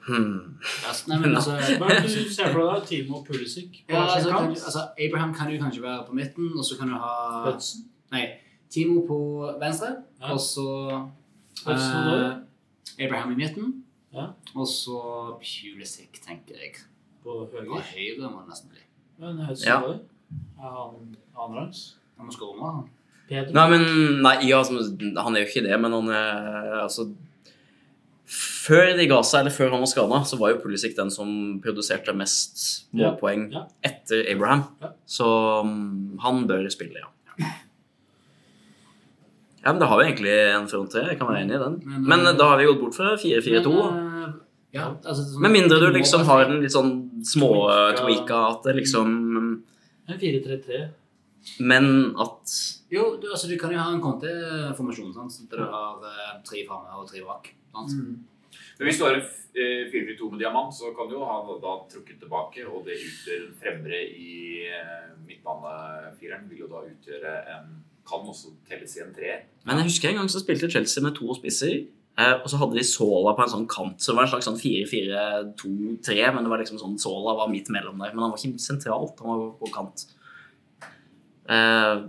hmm. Altså, nei, men altså, du ser for deg? Timo og Pulisic på ja, hver altså, sin kan, kant? altså, Abraham kan jo kanskje være på midten, og så kan du ha Hudson? Nei, Timo på venstre, Ja. og så eh. Abraham i midten, Ja. og så Pulisic, tenker jeg. på På høyre. høyre må det nesten bli. Men Hudson Ja. Er han annenrangs? Han må skåre han. Pedro? Nei, men Nei, ja, altså, han er jo ikke det, men han er altså Før de ga seg, eller før han var skada, så var jo Pulisic den som produserte mest Ja. målpoeng Ja. etter Abraham. Ja. Så um, han bør spille, ja. Ja, men Da har vi egentlig en front tre. Jeg kan være enig i den. Men, Men eh, da har vi gått bort fra 4-4-2. Men, eh, Ja, altså, sånn- Med mindre du liksom har en litt sånn små Tweaka. tweaka at det liksom 4-3-3. Men at Jo, du, altså, du kan jo ha en konteformasjon, sant? sånn at du har eh, tre framme og tre bak. Sant? Mm. Men hvis du har en eh, 4-4-2 med diamant, så kan du jo ha da trukket tilbake, og det utgjør en fremre i eh, midtbanefireren. Vil jo da utgjøre en Kan også telles i en treer. Men jeg husker en gang så spilte Chelsea med to spisser. Eh, og så hadde de Sola på en sånn kant. Så det var en slags sånn 4-4-2-3. Men det var liksom sånn Sola var midt mellom der. Men han var ikke sentralt. Han var på kant. Eh,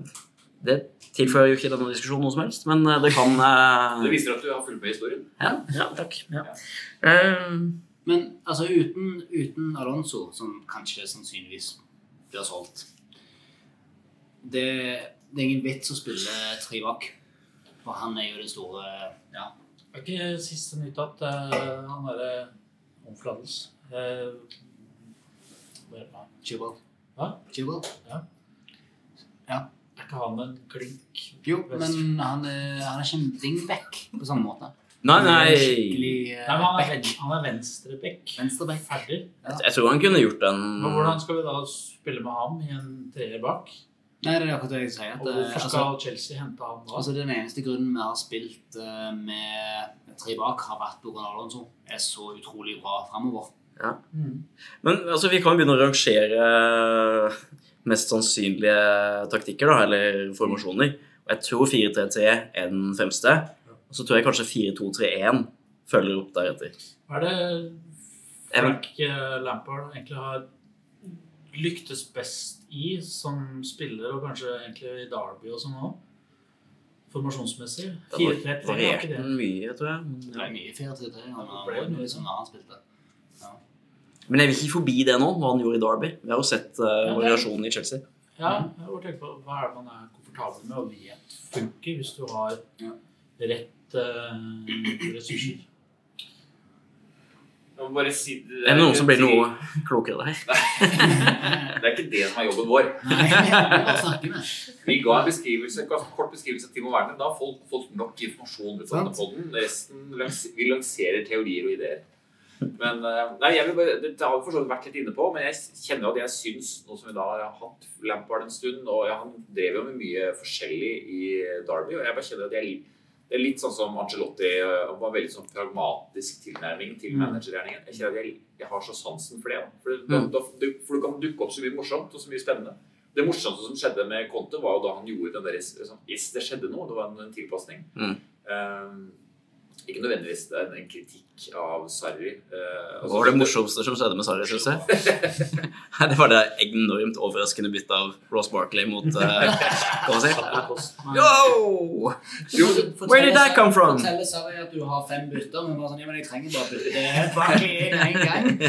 det tilfører jo ikke denne diskusjonen noe som helst, men eh, det kan uh... Det viser at du har fulgt med i historien. ja, ja, takk. Ja. Um, Men altså, uten, uten Alonso, som kanskje sannsynligvis blir solgt det, det er ingen vits å spille tre bak. For han er jo det store Ja. Er ikke siste nytt at uh, han derre omflates uh, Chibble. Hva? Chibwell. Er ikke han en klink? Jo, men han er, han er ikke en wingback på samme måte. nei, Han er nei. Uh, Nei, han er, han er venstreback. Venstreback. Ferdig. Jeg tror han kunne gjort den Men hvordan skal vi da spille med ham i en treer bak? Nei, det er akkurat det jeg sier. At, Og hvorfor altså, skal Chelsea hente ham da? altså, den eneste grunnen vi har spilt uh, med tre bak, har vært pga. Alonso. Er så utrolig bra framover. Mm. Men altså, vi kan begynne å rangere mest sannsynlige taktikker, da, eller formasjoner. Og jeg tror 4-3-3 er den fremste. Og så tror jeg kanskje 4-2-3-1 følger opp deretter. Hva er det Frank eh, Lampard egentlig har lyktes best i som spiller, og kanskje egentlig i Derby og sånn òg? Formasjonsmessig. 4-3-3, er varierte ikke det? den mye, tror jeg. Det er mye 4-3-3. Han Det ble jo mye liksom når han spilte. Men jeg vil ikke forbi det nå, hva han gjorde i Derby. Vi har jo sett uh, ja, variasjonen i Chelsea. Ja, jeg har tenkt på hva er det man er komfortabel med og vet funker, hvis du har rett uh, ressurser. Jeg må bare si Er det noen som blir noe klokere der? Det er ikke det som er jobben vår. Vi ga en beskrivelse, kort beskrivelse av Timo Werner. Da har folk fått nok informasjon Resten vi lanserer teorier og ideer. Men eh, nei, jeg vil bare, Det har vi for så vidt vært litt inne på, men jeg kjenner at jeg syns, nå som vi da har hatt Lampard en stund og ja, Han drev jo med mye forskjellig i Derby, og jeg bare kjenner at jeg det er litt sånn som Angelotti eh, var veldig sånn pragmatisk tilnærming til Mm. managergjerningen. Jeg kjenner at jeg, jeg har så sansen for det. Da. For, da, Mm. da, du- for det kan dukke opp så mye morsomt og så mye spennende. Det morsomste som skjedde med Conte, var jo da han gjorde den der liksom, Yes, det skjedde noe. Det var en, en tilpasning. Mm. Um, ikke nødvendigvis det er en kritikk av Sarri. Uh, Hva var det morsomste som skjedde med Sarri, syns jeg? Det var det enormt overraskende byttet av Ross Barkley mot uh, Hva skal man si? Yo! Where did that come from? Forteller Sarri at du har fem bytter, men bare sånn, ja, men jeg trenger bare bytte Barkley én en gang.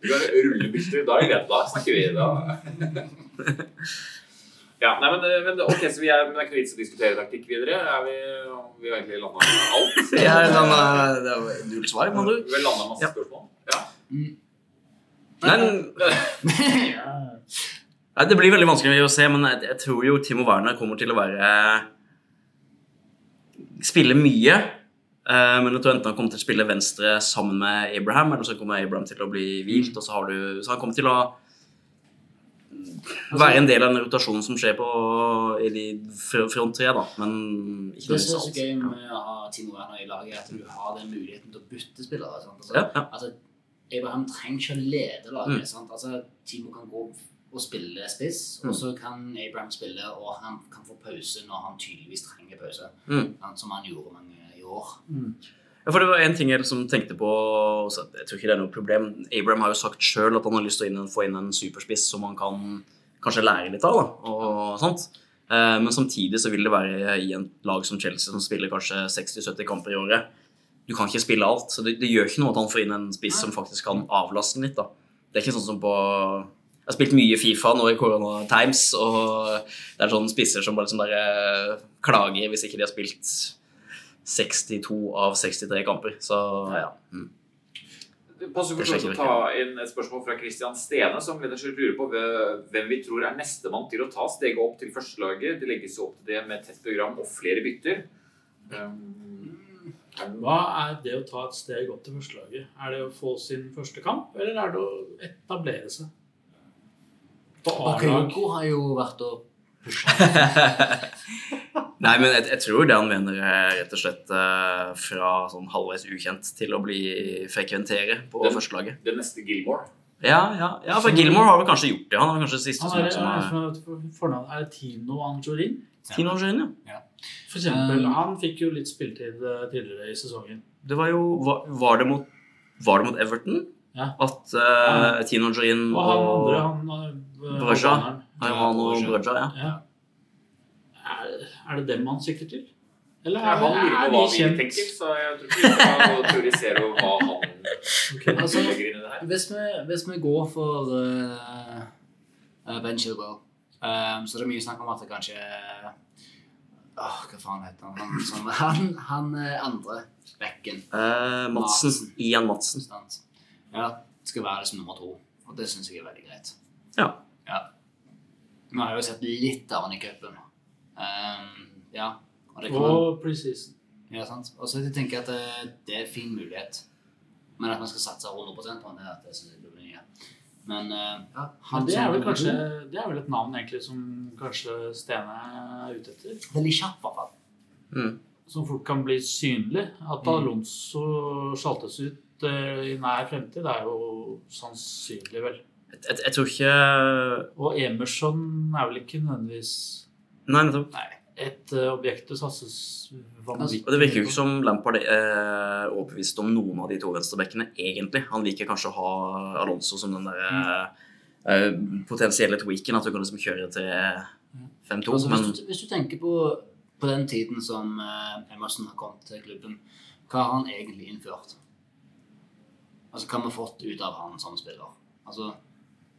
Du kan rulle bytter. Da er det greit. Da snakker vi. Da. Ja, nei, men, men ok, så vi er, men det er ikke vits å diskutere taktikk videre. Er vi, vi har egentlig landa alt. Det sånn, uh, det er null svar, må du. Vi landa masse Ja. spørsmål. Ja. Men Nei, Det blir veldig vanskelig å se, men jeg, jeg tror jo Timo Werner kommer til å være Spille mye. eh, men jeg tror enten han kommer til å spille venstre sammen med Abraham, eller så kommer Abraham til å bli hvilt. og Så har du, så han kommer til å være en del av den rotasjonen som skjer på i front tre, da. Men ikke Det som er så gøy med å ha Timo Werner i laget, er at du har den muligheten til å bytte spillere. Sant? Altså, Ja, ja. altså, Abraham trenger ikke å lede laget. Mm. Sant? Altså, Timo kan gå og spille spiss, og Mm. så kan Abraham spille, og han kan få pause når han tydeligvis trenger pause. Mm. Sant? Som han gjorde mange i år. Ja, for det var en ting jeg liksom tenkte på også, Jeg tror ikke det er noe problem. Abraham har jo sagt sjøl at han har lyst til å få inn en superspiss som han kan kanskje lære litt av. da, og sånt. Eh, men samtidig så vil det være i en lag som Chelsea, som spiller kanskje 60-70 kamper i året, du kan ikke spille alt. Så det, det gjør ikke noe at han får inn en spiss som faktisk kan avlaste litt. da. Det er ikke sånn som på Jeg har spilt mye Fifa nå i Corona Times, og det er sånne spisser som bare, som bare klager hvis ikke de har spilt 62 av 63 kamper. Så ja. Mm. Passer for å ta inn et spørsmål fra Christian Stene, som lurer på hvem vi tror er nestemann til å ta steget opp til førstelaget. Det legges opp til det med tett program og flere bytter. Um, Hva er det å ta et steg opp til førstelaget? Er det å få sin første kamp, eller er det å etablere seg? Bakayoko har jo vært og pusha. Nei, men jeg, jeg tror det han mener er rett og slett uh, fra sånn halvveis ukjent til å bli frekventere på Den- førstelaget. det neste Gilmore. Ja, ja, ja, for Gilmore har vel kanskje gjort det. Han er kanskje siste Han er, som er, er fornavn, er det Tino Anjorin? Tino Angelin, ja. For eksempel, Um, han fikk jo litt spilletid eh, tidligere i sesongen. Det var jo Var, var, det, mot, var det mot Everton Ja. at uh, Tino Angelin Og han andre, han eh. Braja, ja. Ja. Er, er det dem han sikter til? Eller er, han lurer er på hva vi kjent? tenker, så jeg tror ikke vi skal teorisere over hva han okay. Altså, legger inn i det her. Hvis vi, hvis vi går for uh, Ben Chilwell, um, så er det mye snakk om at det kanskje Åh, Hva faen heter han? Han, sånn, han, han eh, andre bekken. Eh, Madsen. Ian Madsen. sant? Ja, skal være liksom nummer to. Og det syns jeg er veldig greit. Ja. Ja. Nå har jeg jo sett litt av han i cupen. Um, ja. Og det kan Og preseason. ja, sant? Og så tenker jeg at det, det er en fin mulighet. Men at man skal satse 100% på det, at det synes jeg blir mye. Men uh, ja, Men det er vel kanskje Det er vel et navn egentlig som kanskje Stene er ute etter? Veldig kjapp, i hvert fall. Mm. Som fort kan bli synlig. At Mm. Alonso sjaltes ut uh, i nær fremtid, det er jo sannsynlig, vel. Jeg, jeg, jeg tror ikke Og Emerson er vel ikke nødvendigvis Nei, nettopp. et uh, objekt det satses vanvittig Og det virker jo ikke som Lampard er overbevist om noen av de to venstrebekkene, egentlig. Han liker kanskje å ha Alonso som den der uh, potensielle tweaken, at du kan liksom kjøre til 5-2. Altså, men hvis, du, hvis du tenker på, på den tiden som uh, Emerson har kommet til klubben, hva har han egentlig innført? Altså, Hva har vi fått ut av han som spiller? Altså,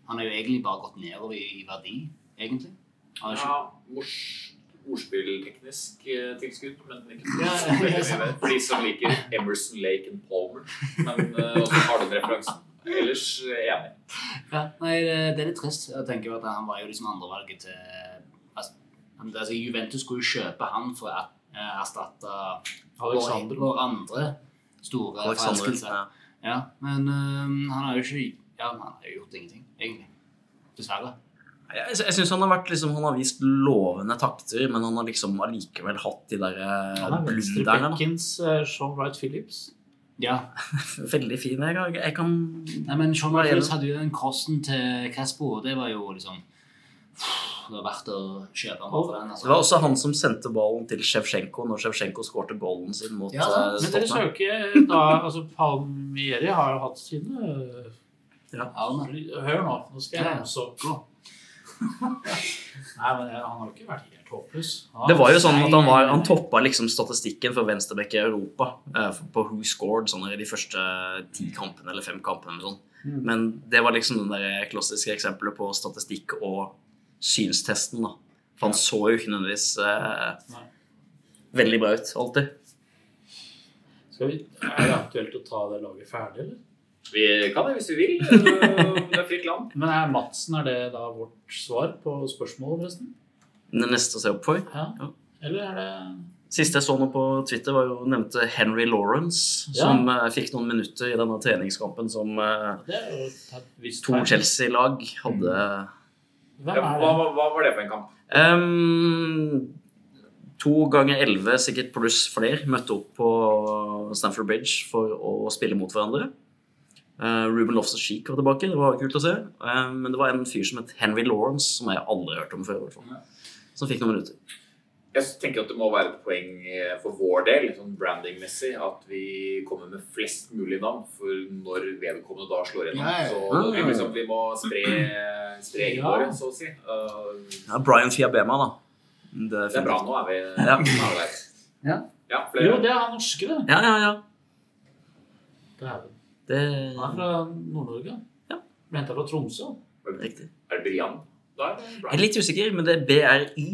Han har jo egentlig bare gått nedover i, i verdi, egentlig. Han er ikke, Ja, mors, ordspillteknisk eh, tilskudd, men ikke så veldig mye mer. For de som liker Emerson, Lake and Palmer. Men uh, også har den referansen. Ellers eh, enig. ja, nei, det, er litt trist. Jeg tenker på at Han var jo liksom andrevalget til altså, altså, Juventus skulle jo kjøpe han for å eh, erstatte Alexander. vår andre store forelskelse. ja. Ja, men øhm, han har jo ikke Ja, han har gjort ingenting, egentlig. Dessverre. Jeg, jeg syns han har vært liksom, Han har vist lovende takter, men han har liksom allikevel hatt de der eh, Han er blunderne. da. uh, Sean Wright Phillips. Ja. Veldig fin. Jeg, jeg kan Nei, men Sean er Phillips hadde jo den crossen til Caspo, og det var jo liksom Det var verdt å kjøpe for den. Det Altså. var også han som sendte ballen til Sjevsjenko når Sjevsjenko skårte ballen sin mot Ja, eh, Men dere er jo ikke da Altså, Palmieri har jo hatt sine eh, Ja, Hør nå, nå skal jeg Ja. ramse opp. Gå. Nei, men han har jo ikke vært helt håpløs. Ah, Det var jo sånn at han, var, han toppa liksom statistikken for venstreback i Europa eh, på who scored sånn i de første ti kampene eller fem kampene. Eller sånn. Mm. Men det var liksom den der klassiske eksempelet på statistikk og synstesten. da. For han så jo ikke nødvendigvis eh, veldig bra ut alltid. Skal vi, er det aktuelt å ta det laget ferdig, eller? Vi kan det hvis vi vil. Eh, Det er fritt land. Men er Madsen er det da vårt svar på spørsmålet, forresten? Det neste å se opp for. Ja. Ja. Eller er det Siste jeg så nå på Twitter, var jo nevnte Henry Lawrence, Ja. som eh, fikk noen minutter i denne treningskampen som visst to. Chelsea-lag hadde. Er hva, hva, hva var det for en kamp? Um, to ganger elleve, sikkert pluss flere, møtte opp på Stamford Bridge for å spille mot hverandre. Uh, Ruben Loftus-Cheek var tilbake, det var kult å se. Eh, men det var en fyr som het Henry Lawrence, som jeg aldri hørte om før. hvert fall. Som fikk noen minutter. Jeg tenker at det må være et poeng eh, for vår del, sånn brandingmessig, at vi kommer med flest mulig navn. For når vedkommende da slår gjennom, så liksom vi må spre, spre Ja. våre, så å si. Uh, Ja, Brian Fiabema, da. Det det er bra, nå er vi, Ja. er vi der. Ja. Ja, Jo, det er han norske, det. Ja, ja, ja. Dæven. Det Han er fra Nord-Norge. Ja. Ble henta fra Tromsø. Riktig. Er det Brian? Da er det Jeg er litt usikker, men det er BRY.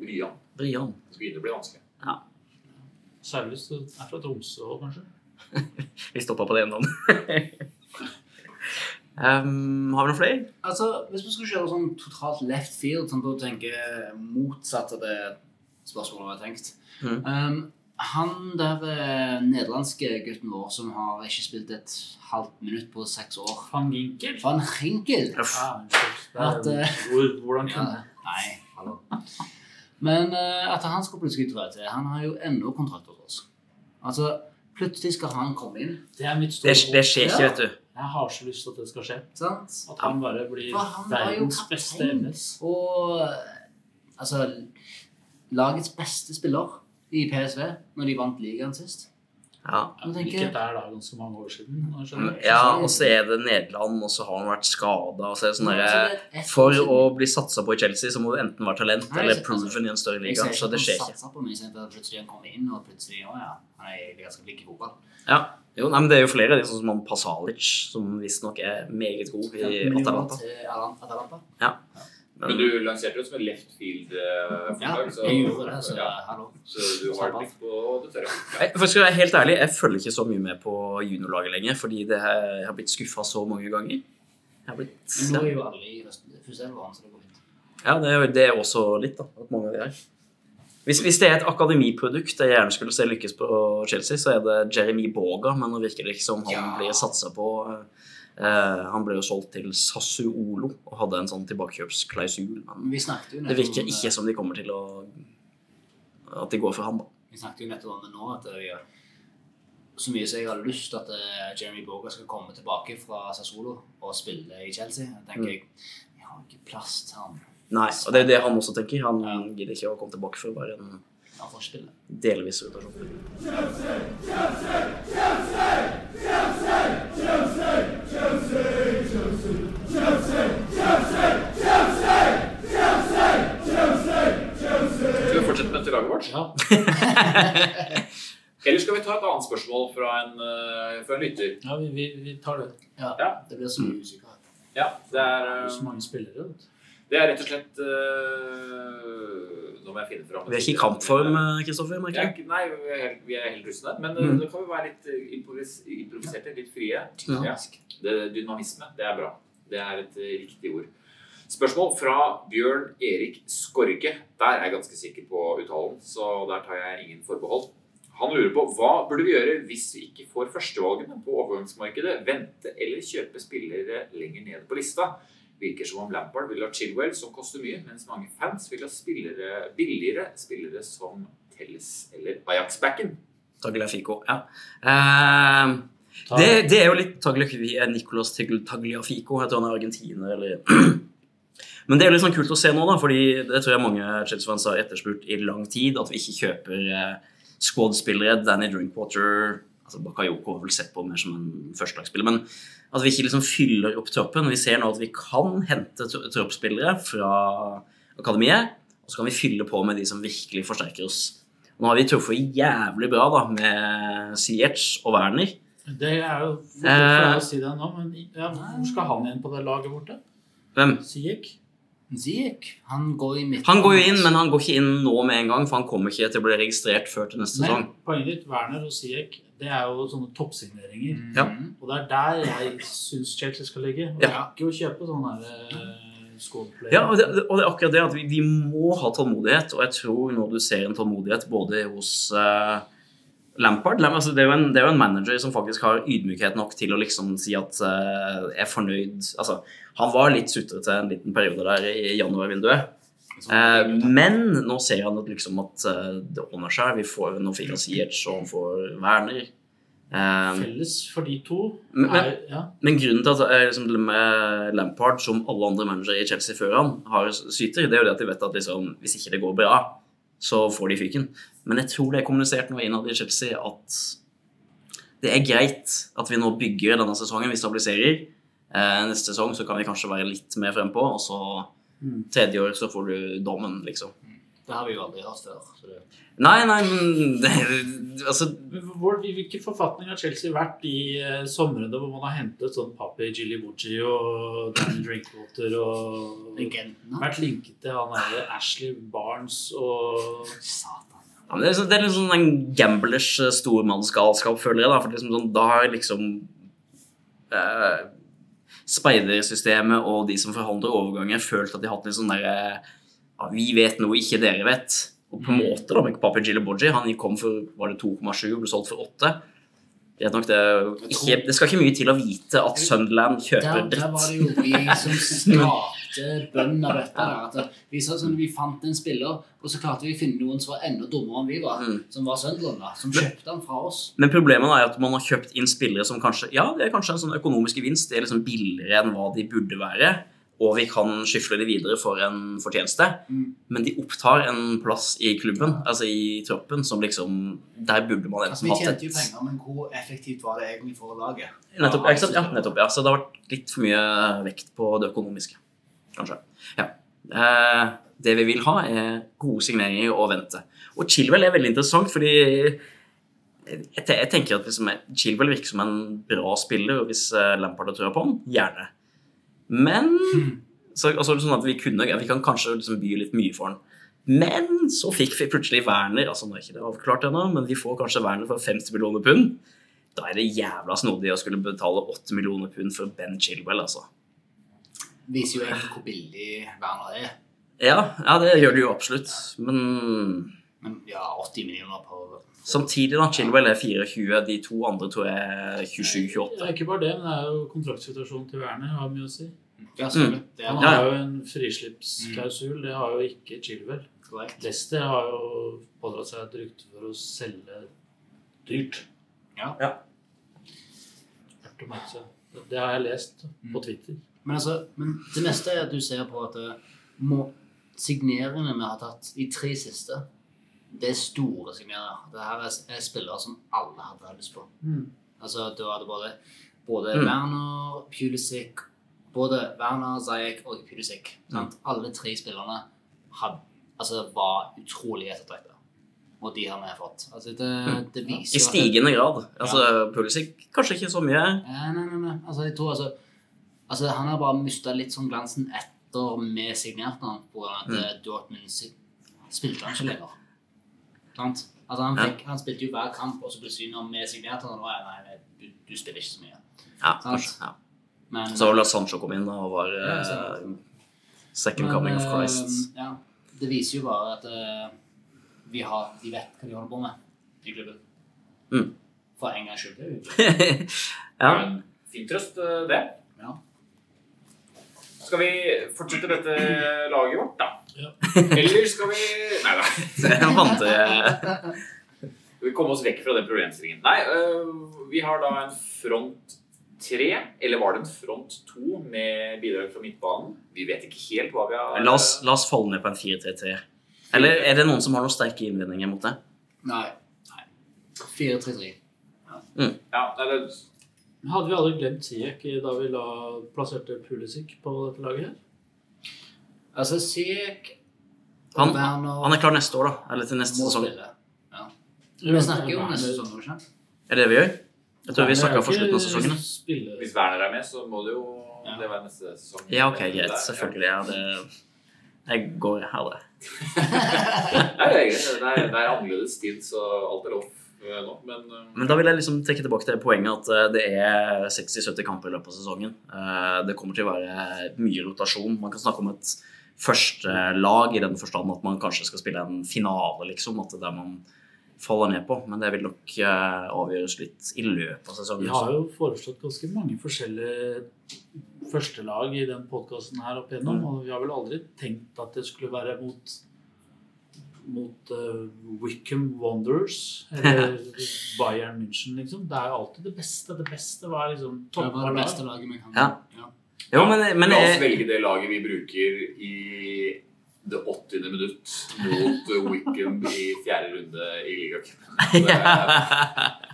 Brian. Brian. Det begynner å bli vanskelig. Særlig hvis du er fra Tromsø òg, kanskje. Vi stoppa på det navnet. um, har vi noen flere? Altså, Hvis vi skulle kjøre sånn totalt left field, sånn at du tenker motsatt av det spørsmålet vi har tenkt mm. um, Han der eh, nederlandske gutten vår som har ikke spilt et halvt minutt på seks år Van Ginkel. Van Rinkel Uff. Ja, At, eh, Hvor, hvordan ja, Nei, hallo. Men eh, at han skal plutselig dra til Han har jo ennå kontrakt hos oss. Altså, plutselig skal han komme inn. Det er mitt store Det, det skjer ikke, vet du. Jeg har så lyst til at det skal skje. Sant? At han bare blir For han verdens beste. MS. Og eh, altså Lagets beste spiller i PSV når de vant ligaen sist. Ja. Ikke der da, ganske mange år siden. ja, og så er det Nederland, og så har han vært skada. Er sånn er For å bli satsa på i Chelsea, så må du enten være talent Nei, eller proven i en større Jeg liga. Så det skjer ikke. på meg, så plutselig han kommer inn, og plutselig å ja, han er ganske flink i fotball. Ja. Jo, nei, men Det er jo flere, er sånn som han Pasalic, som visstnok er meget god i millioner Atalanta. Ja. Atalanta. Men du lanserte det som en left field-forslag, Ja, så, jeg gjorde det, så ja, hallo. så du har blitt på det tørre. Ja. Jeg, for skal være helt ærlig, jeg følger ikke så mye med på juniorlaget lenger, fordi det har, jeg har blitt skuffa så mange ganger. Jeg har blitt, Men nå er jo alle i førsteelveren, så det går fint. ja, det er, det er også litt, da. At mange av de er. Hvis, hvis det er et akademiprodukt jeg gjerne skulle se lykkes på Chelsea, så er det Jeremy Boga, men nå virker det ikke som han Ja. blir satsa på. Eh, han ble jo solgt til Sassuolo og hadde en sånn tilbakekjøpsklausul. Men vi det virker ikke som de kommer til å At de går for han, da. Vi snakket jo nettopp om det nå, at jeg, så mye som jeg har lyst til at eh, Jeremy Boga skal komme tilbake fra Sassuolo og spille i Chelsea. Jeg tenker jeg, jeg har ikke plass til han. Nei, og det er det han også tenker. Han gidder ikke å komme tilbake for å være en Han forspillet. spille. delvis rotasjon. Skal vi fortsette med dette laget vårt? Ja. Eller skal vi ta et annet spørsmål fra en, eh, fra en lytter? ja, vi, vi, vi tar det. Ja, Ja. Det blir så mye usikkerhet. Ja, det er, Det er eh, så mange spillere. vet du. Det er rett og slett eh, Nå må jeg finne fram Vi er ikke i kampform, Kristoffer. Merker er, jeg. nei, vi er helt, vi er helt rustne. Men eh, Mm. nå kan vi være litt eh, improvis improviserte, litt frie. Ja. Det, dynamisme, det er bra. Det er et eh, riktig ord. Spørsmål fra Bjørn Erik Skorge. Der er jeg ganske sikker på uttalen, så der tar jeg ingen forbehold. Han lurer på hva burde vi gjøre hvis vi ikke får førstevalgene på overgangsmarkedet? Vente eller kjøpe spillere lenger nede på lista? Virker som om Lampard vil ha Chilwell, som koster mye, mens mange fans vil ha spillere, billigere spillere som Telles eller Ajax-backen. Tagliafico. Ja. Eh, det, det er jo litt Tagliafico, Nicolas Tagliafico, jeg tror han er argentiner, eller Men det er jo litt sånn kult å se nå, da, fordi det tror jeg mange Chelsea-fans har etterspurt i lang tid, at vi ikke kjøper eh, squad-spillere. Danny Drinkwater altså Bakayoko har vel sett på mer som en førstelagsspiller, men at vi ikke liksom fyller opp troppen. Vi ser nå at vi kan hente tro- troppsspillere fra akademiet, og så kan vi fylle på med de som virkelig forsterker oss. Nå har vi truffet jævlig bra da, med Siertz og Werner. Det er jo Eh. for deg å si det nå, men ja, hvor skal han inn på det laget borte? Hvem? Siek? Ziyech, han går i midten. Han går jo inn, men han går ikke inn nå med en gang, for han kommer ikke til å bli registrert før til neste sesong. Poenget ditt, Werner og Siek, det er jo sånne toppsigneringer. Ja. Og det er der jeg syns Chelsea skal ligge. Og Ja. ikke å kjøpe sånne eh. Ja, og det, og det er akkurat det at vi, vi må ha tålmodighet, og jeg tror nå du ser en tålmodighet både hos uh, Lampard Lam- altså det, er en, det er jo en manager som faktisk har ydmykhet nok til å liksom si at uh, er fornøyd Altså, han var litt sutrete en liten periode der i januarvinduet. Eh, men nå ser han at, liksom at eh, det ordner seg. Vi får, nå fikk han og han får Werner. Eh, Felles for de to Men- er ja, Men grunnen til at liksom, med Lampard, som alle andre managere i Chelsea før han, har syter, det er jo det at de vet at liksom, hvis ikke det går bra, så får de fyken. Men jeg tror det er kommunisert nå innad i Chelsea at det er greit at vi nå bygger denne sesongen, vi stabiliserer. Neste sesong så kan vi kanskje være litt mer frempå, og så Mm. tredje år så får du dommen, liksom. Det har vi jo aldri hatt før. Så det... Nei, nei, men det, Altså, Hvor, hvilken forfatning har Chelsea vært i eh, somrene hvor man har hentet sånn Papi Gillibucci og Danny Drinkwater og Legenden. vært linket til han derre Ashley Barnes og Satan. ja, men det er, så- det er sånn en gamblers eh, stormannsgalskap, føler jeg. da, for liksom sånn, Da har liksom eh, speidersystemet og de som forhandler overganger, følt at de har hatt en sånn derre ja, Vi vet noe ikke dere vet. Og på en måte, da, med Papi Gilliboji, han kom for var det 2,7 og ble solgt for 8. Greit nok, det, ikke, det skal ikke mye til å vite at Sunderland kjøper dritt. der var det jo vi som skrapte bønnen av dette. der, at vi, sånn, vi fant en spiller, og så klarte vi å finne noen som var enda dummere enn vi var. Mm. Som var Sunderland, som kjøpte han fra oss. Men problemet er at man har kjøpt inn spillere som kanskje Ja, det er kanskje en sånn økonomisk gevinst. Det er liksom billigere enn hva de burde være. Og vi kan skyfle dem videre for en fortjeneste. Mm. Men de opptar en plass i klubben, altså i troppen, som liksom Der burde man enten hatt et vi tjente jo penger, men hvor effektivt var det egentlig for laget? Nettopp? Ja, nettopp, ja. Så det har vært litt for mye vekt på det økonomiske, kanskje. Ja. Eh, det vi vil ha, er gode signeringer og vente. Og Chilwell er veldig interessant, fordi jeg, jeg tenker at liksom, Chilwell virker som en bra spiller, og hvis eh, Lampard har trua på ham. gjerne. Men så, altså, sånn at vi, kunne, vi kan kanskje liksom by litt mye for ham. Men så fikk vi plutselig Werner altså nå er ikke det avklart ennå, men vi får kanskje Werner for 50 millioner pund. Da er det jævla snodig å skulle betale 8 millioner pund for Ben Chilwell, altså. Viser jo egentlig hvor billig Werner er. Ja, ja, det gjør det jo absolutt. Men Men ja, 80 millioner på samtidig, da. Chilwell er 24, de to andre tror jeg er 27-28. Det er ikke bare det, men det er jo kontraktsituasjonen til Werner har mye å si. Ja, mm. Det Han. Har ja. jo en frislippsklausul, det har jo ikke Chilwell. Leicester har jo pådratt seg et rykte for å selge dyrt. Ja. Ja. Det har jeg lest på Mm. Twitter. Men, altså, men det neste er at du ser på at eh, må, signeringene vi har tatt, de tre siste, det er store signeringer. Det her er, er spillere som alle hadde lyst på. Altså, du hadde både, både Mm. Werner, Pulisic Både Werner, Zajek og Pulisic. Mm. Alle tre spillerne had, altså, var utrolig ettertrakta. Og de har vi fått. Altså, det, det Mm. I viser at- stigende grad. Altså, Pulisic kanskje ikke så mye. Ja, nei, nei, nei. Altså, jeg tror altså, altså Han har bare mista litt sånn glansen etter vi signerte han på at Mm. mm. Dortmund spilte han ikke lenger. Sant? Altså, han, Ja. fikk, han spilte jo hver kamp, og så plutselig når vi signerte han, var jeg nei, du, du spiller ikke så mye. Ja, kanskje. Ja. Men, Så var det Sancho kom inn og var Ja, uh, second men, coming of eh, Christ. Ja, det viser jo bare at uh, vi har, de vet hva de holder på med i klubben. Mm. For en gangs skyld. ja. Fin trøst, eh, det. Ja. Skal vi fortsette dette laget vårt, da? Ja. Eller skal vi Nei da. Jeg vant det. Vi komme oss vekk fra den problemstillingen? Nei, øh, vi har da en front tre, eller var det en front to med bidrag fra midtbanen? Vi vet ikke helt hva vi har La oss, la oss falle ned på en 4-3-3. Eller er det noen som har noen sterke innvendinger mot det? Nei. nei. 4-3-3. Ja, nei, det, Hadde vi aldri glemt Siek da vi la, plasserte Pulisic på dette laget her? Altså, Siek Han, han er klar neste år, da. Eller til neste sesong. Ja. Vi snakker jo om neste sesong, ikke? Er det det vi gjør? Jeg tror vi snakka for slutten av sesongen. Spille. hvis Werner er med, så må det jo Ja. det være neste sesong. Ja, ok, greit. Selvfølgelig. Ja, det Jeg går her, det. Det er. Det er, er annerledes tid, så alt er lov nå. Men, øh, Men da vil jeg liksom trekke tilbake til poenget at eh, det er 60-70 kamper i løpet av sesongen. Eh, Det kommer til å være mye rotasjon. Man kan snakke om et første lag i den forstand at man kanskje skal spille en finale, liksom. At det er der man faller ned på. Men det vil nok eh, avgjøres litt i løpet av sesongen. Vi har jo foreslått ganske mange forskjellige førstelag i den podkasten her opp igjennom, Mm. og vi har vel aldri tenkt at det skulle være mot mot uh, Wickham Wanderers eller Bayern München, liksom. Det er jo alltid det beste. Det beste var liksom Det av beste laget vi kan Ja. ja. Jo, men, men La oss velge det laget vi bruker i det 80. minutt mot øh, Wickham i fjerde runde i ligacupen.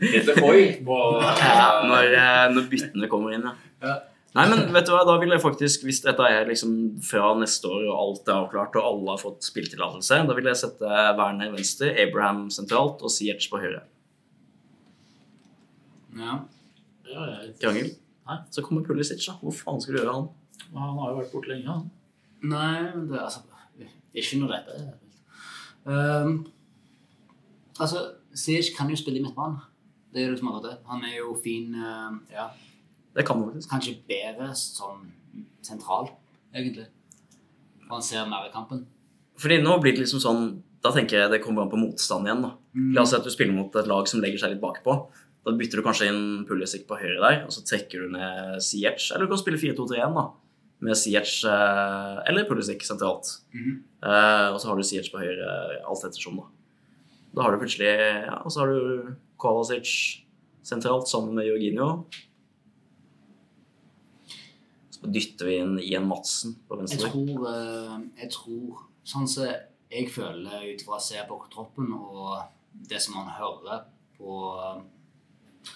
Peter Hoi. når, eh, når byttene kommer inn, ja. Nei, men vet du hva, da vil jeg faktisk, hvis dette er liksom fra neste år og alt er avklart og alle har fått spilletillatelse, da vil jeg sette Werner venstre, Abraham sentralt og Siege på høyre. Ja. Ja, jeg, Krangel. Nei. Så kommer Pulisic, da. Hvor faen skal du gjøre han? han har jo vært borte lenge, han. Nei, men det altså Ikke noe dette er um, Altså, Siege kan jo spille i midtbanen. Det er det som akkurat det. Han er jo fin uh, Ja, Det kan det faktisk. kanskje bedre som sentral, egentlig. Man ser mer i kampen. Fordi nå blir det liksom sånn Da tenker jeg det kommer an på motstand igjen. da. Mm. La oss si at du spiller mot et lag som legger seg litt bakpå. Da bytter du kanskje inn Pulisic på høyre der, og så trekker du ned Siech. Eller du kan spille 4-2-3-1 da, med Siech eh, eller Pulisic sentralt. Mm. Eh, og så har du Siech på høyre alt ettersom, da. Da har du plutselig ja, Og så har du Kovacic sentralt sammen med Jorginho. Så dytter vi inn Ian Madsen på Jeg venstre. tror, eh, jeg tror Sånn som jeg føler ut fra å se på troppen og det som man hører på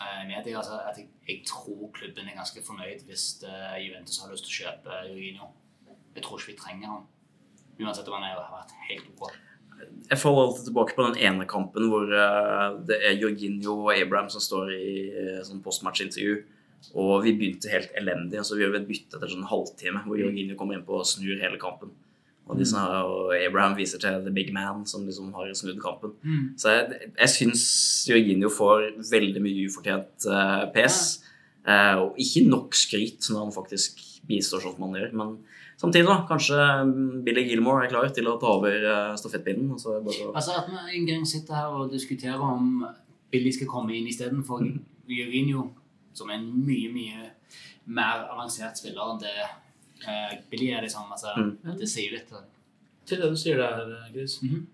eh, media, altså at jeg, jeg tror klubben er ganske fornøyd hvis eh, Juventus har lyst til å kjøpe Jorginho. Jeg tror ikke vi trenger han. Uansett om han har vært helt ok. Jeg faller alltid tilbake på den ene kampen hvor det er Jorginho og Abraham som står i sånn postmatch-intervju. Og vi begynte helt elendig, og så gjør vi et bytte etter sånn halvtime hvor Jorginho kommer inn på og snur hele kampen. Og, de som og Abraham viser til the big man som liksom har snudd kampen. Så jeg, jeg syns Jorginho får veldig mye ufortjent uh, pes. Uh, og ikke nok skryt når han faktisk bistår sånn som han gjør. Men samtidig, da. Kanskje mm, Billy Gilmore er klar til å ta over uh, stafettpinnen. og så bare Altså At vi en gang sitter her og diskuterer om Billy skal komme inn istedenfor Jorginho, som er en mye, mye mer avansert spiller enn det eh, Billy er. liksom, altså, Mm. Det sier litt. Til det du sier der, Chris. Mhm.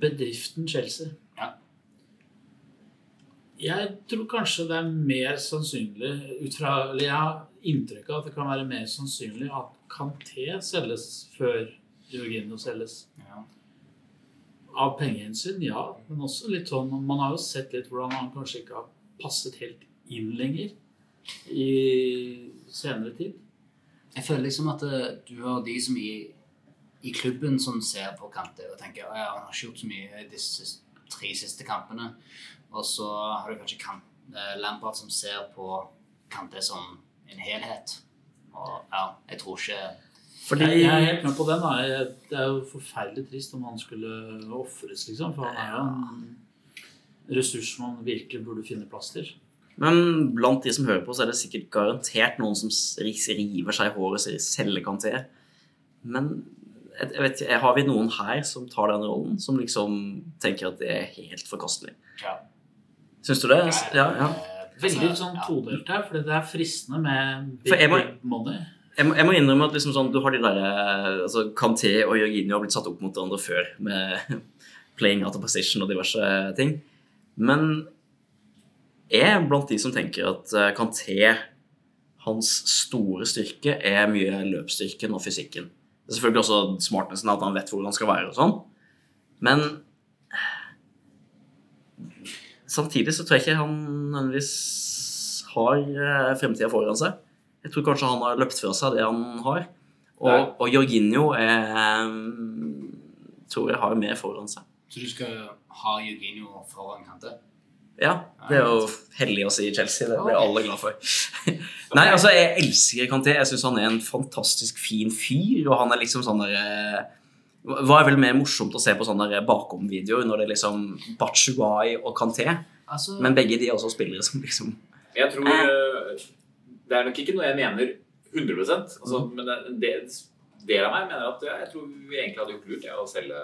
Bedriften Chelsea. Ja. Jeg tror kanskje det er mer sannsynlig ut fra, eller Jeg har inntrykk av at det kan være mer sannsynlig at Kanté selges før Jorginho selges. Ja. Av pengehensyn, ja. Men også litt sånn Man har jo sett litt hvordan han kanskje ikke har passet helt inn lenger i senere tid. Jeg føler liksom at eh, du har de som i, i klubben som ser på Kante og tenker at ja, han har ikke gjort så mye i disse tre siste kampene. Og så har du kanskje kan, eh, Lampard som ser på Kante som en helhet. Og ja, jeg tror ikke Fordi Jeg, jeg er helt med på den. Da. Jeg, det er jo forferdelig trist om han skulle ofres, liksom. For han er jo en ressurs man virkelig burde finne plass til. Men blant de som hører på, så er det sikkert garantert noen som river seg i håret og sier 'selge Kanté'. Men jeg, vet, ikke, har vi noen her som tar den rollen, som liksom tenker at det er helt forkastelig? Ja. Syns du det? Ja, ja. Veldig altså, sånn todelt her, for det er fristende med big, jeg må- big money. Jeg må, jeg må innrømme at liksom sånn, du har de der, altså Kanté og Jørginio har blitt satt opp mot hverandre før med playing out of position og diverse ting. Men er blant de som tenker at eh, Kanté, hans store styrke, er mye løpsstyrken og fysikken. Det er selvfølgelig også smartnessen at han vet hvor han skal være og sånn. Men samtidig så tror jeg ikke han nødvendigvis har eh, fremtida foran seg. Jeg tror kanskje han har løpt fra seg det han har. Og, og Jorginho er, tror jeg har mer foran seg. Så du skal ha Jorginho foran Kanté? Ja, det er jo hellig å si Chelsea. Det blir alle glad for. Nei, altså, jeg elsker Kanté. Jeg syns han er en fantastisk fin fyr, og han er liksom sånn der eh, Hva er vel mer morsomt å se på sånne bakom-videoer når det er liksom Batshuayi og Kanté? Altså, Men begge de er også spillere som liksom Jeg tror eh, Det er nok ikke noe jeg mener 100 altså, Men det, det, del av meg mener at jeg tror vi egentlig hadde gjort lurt det å selge,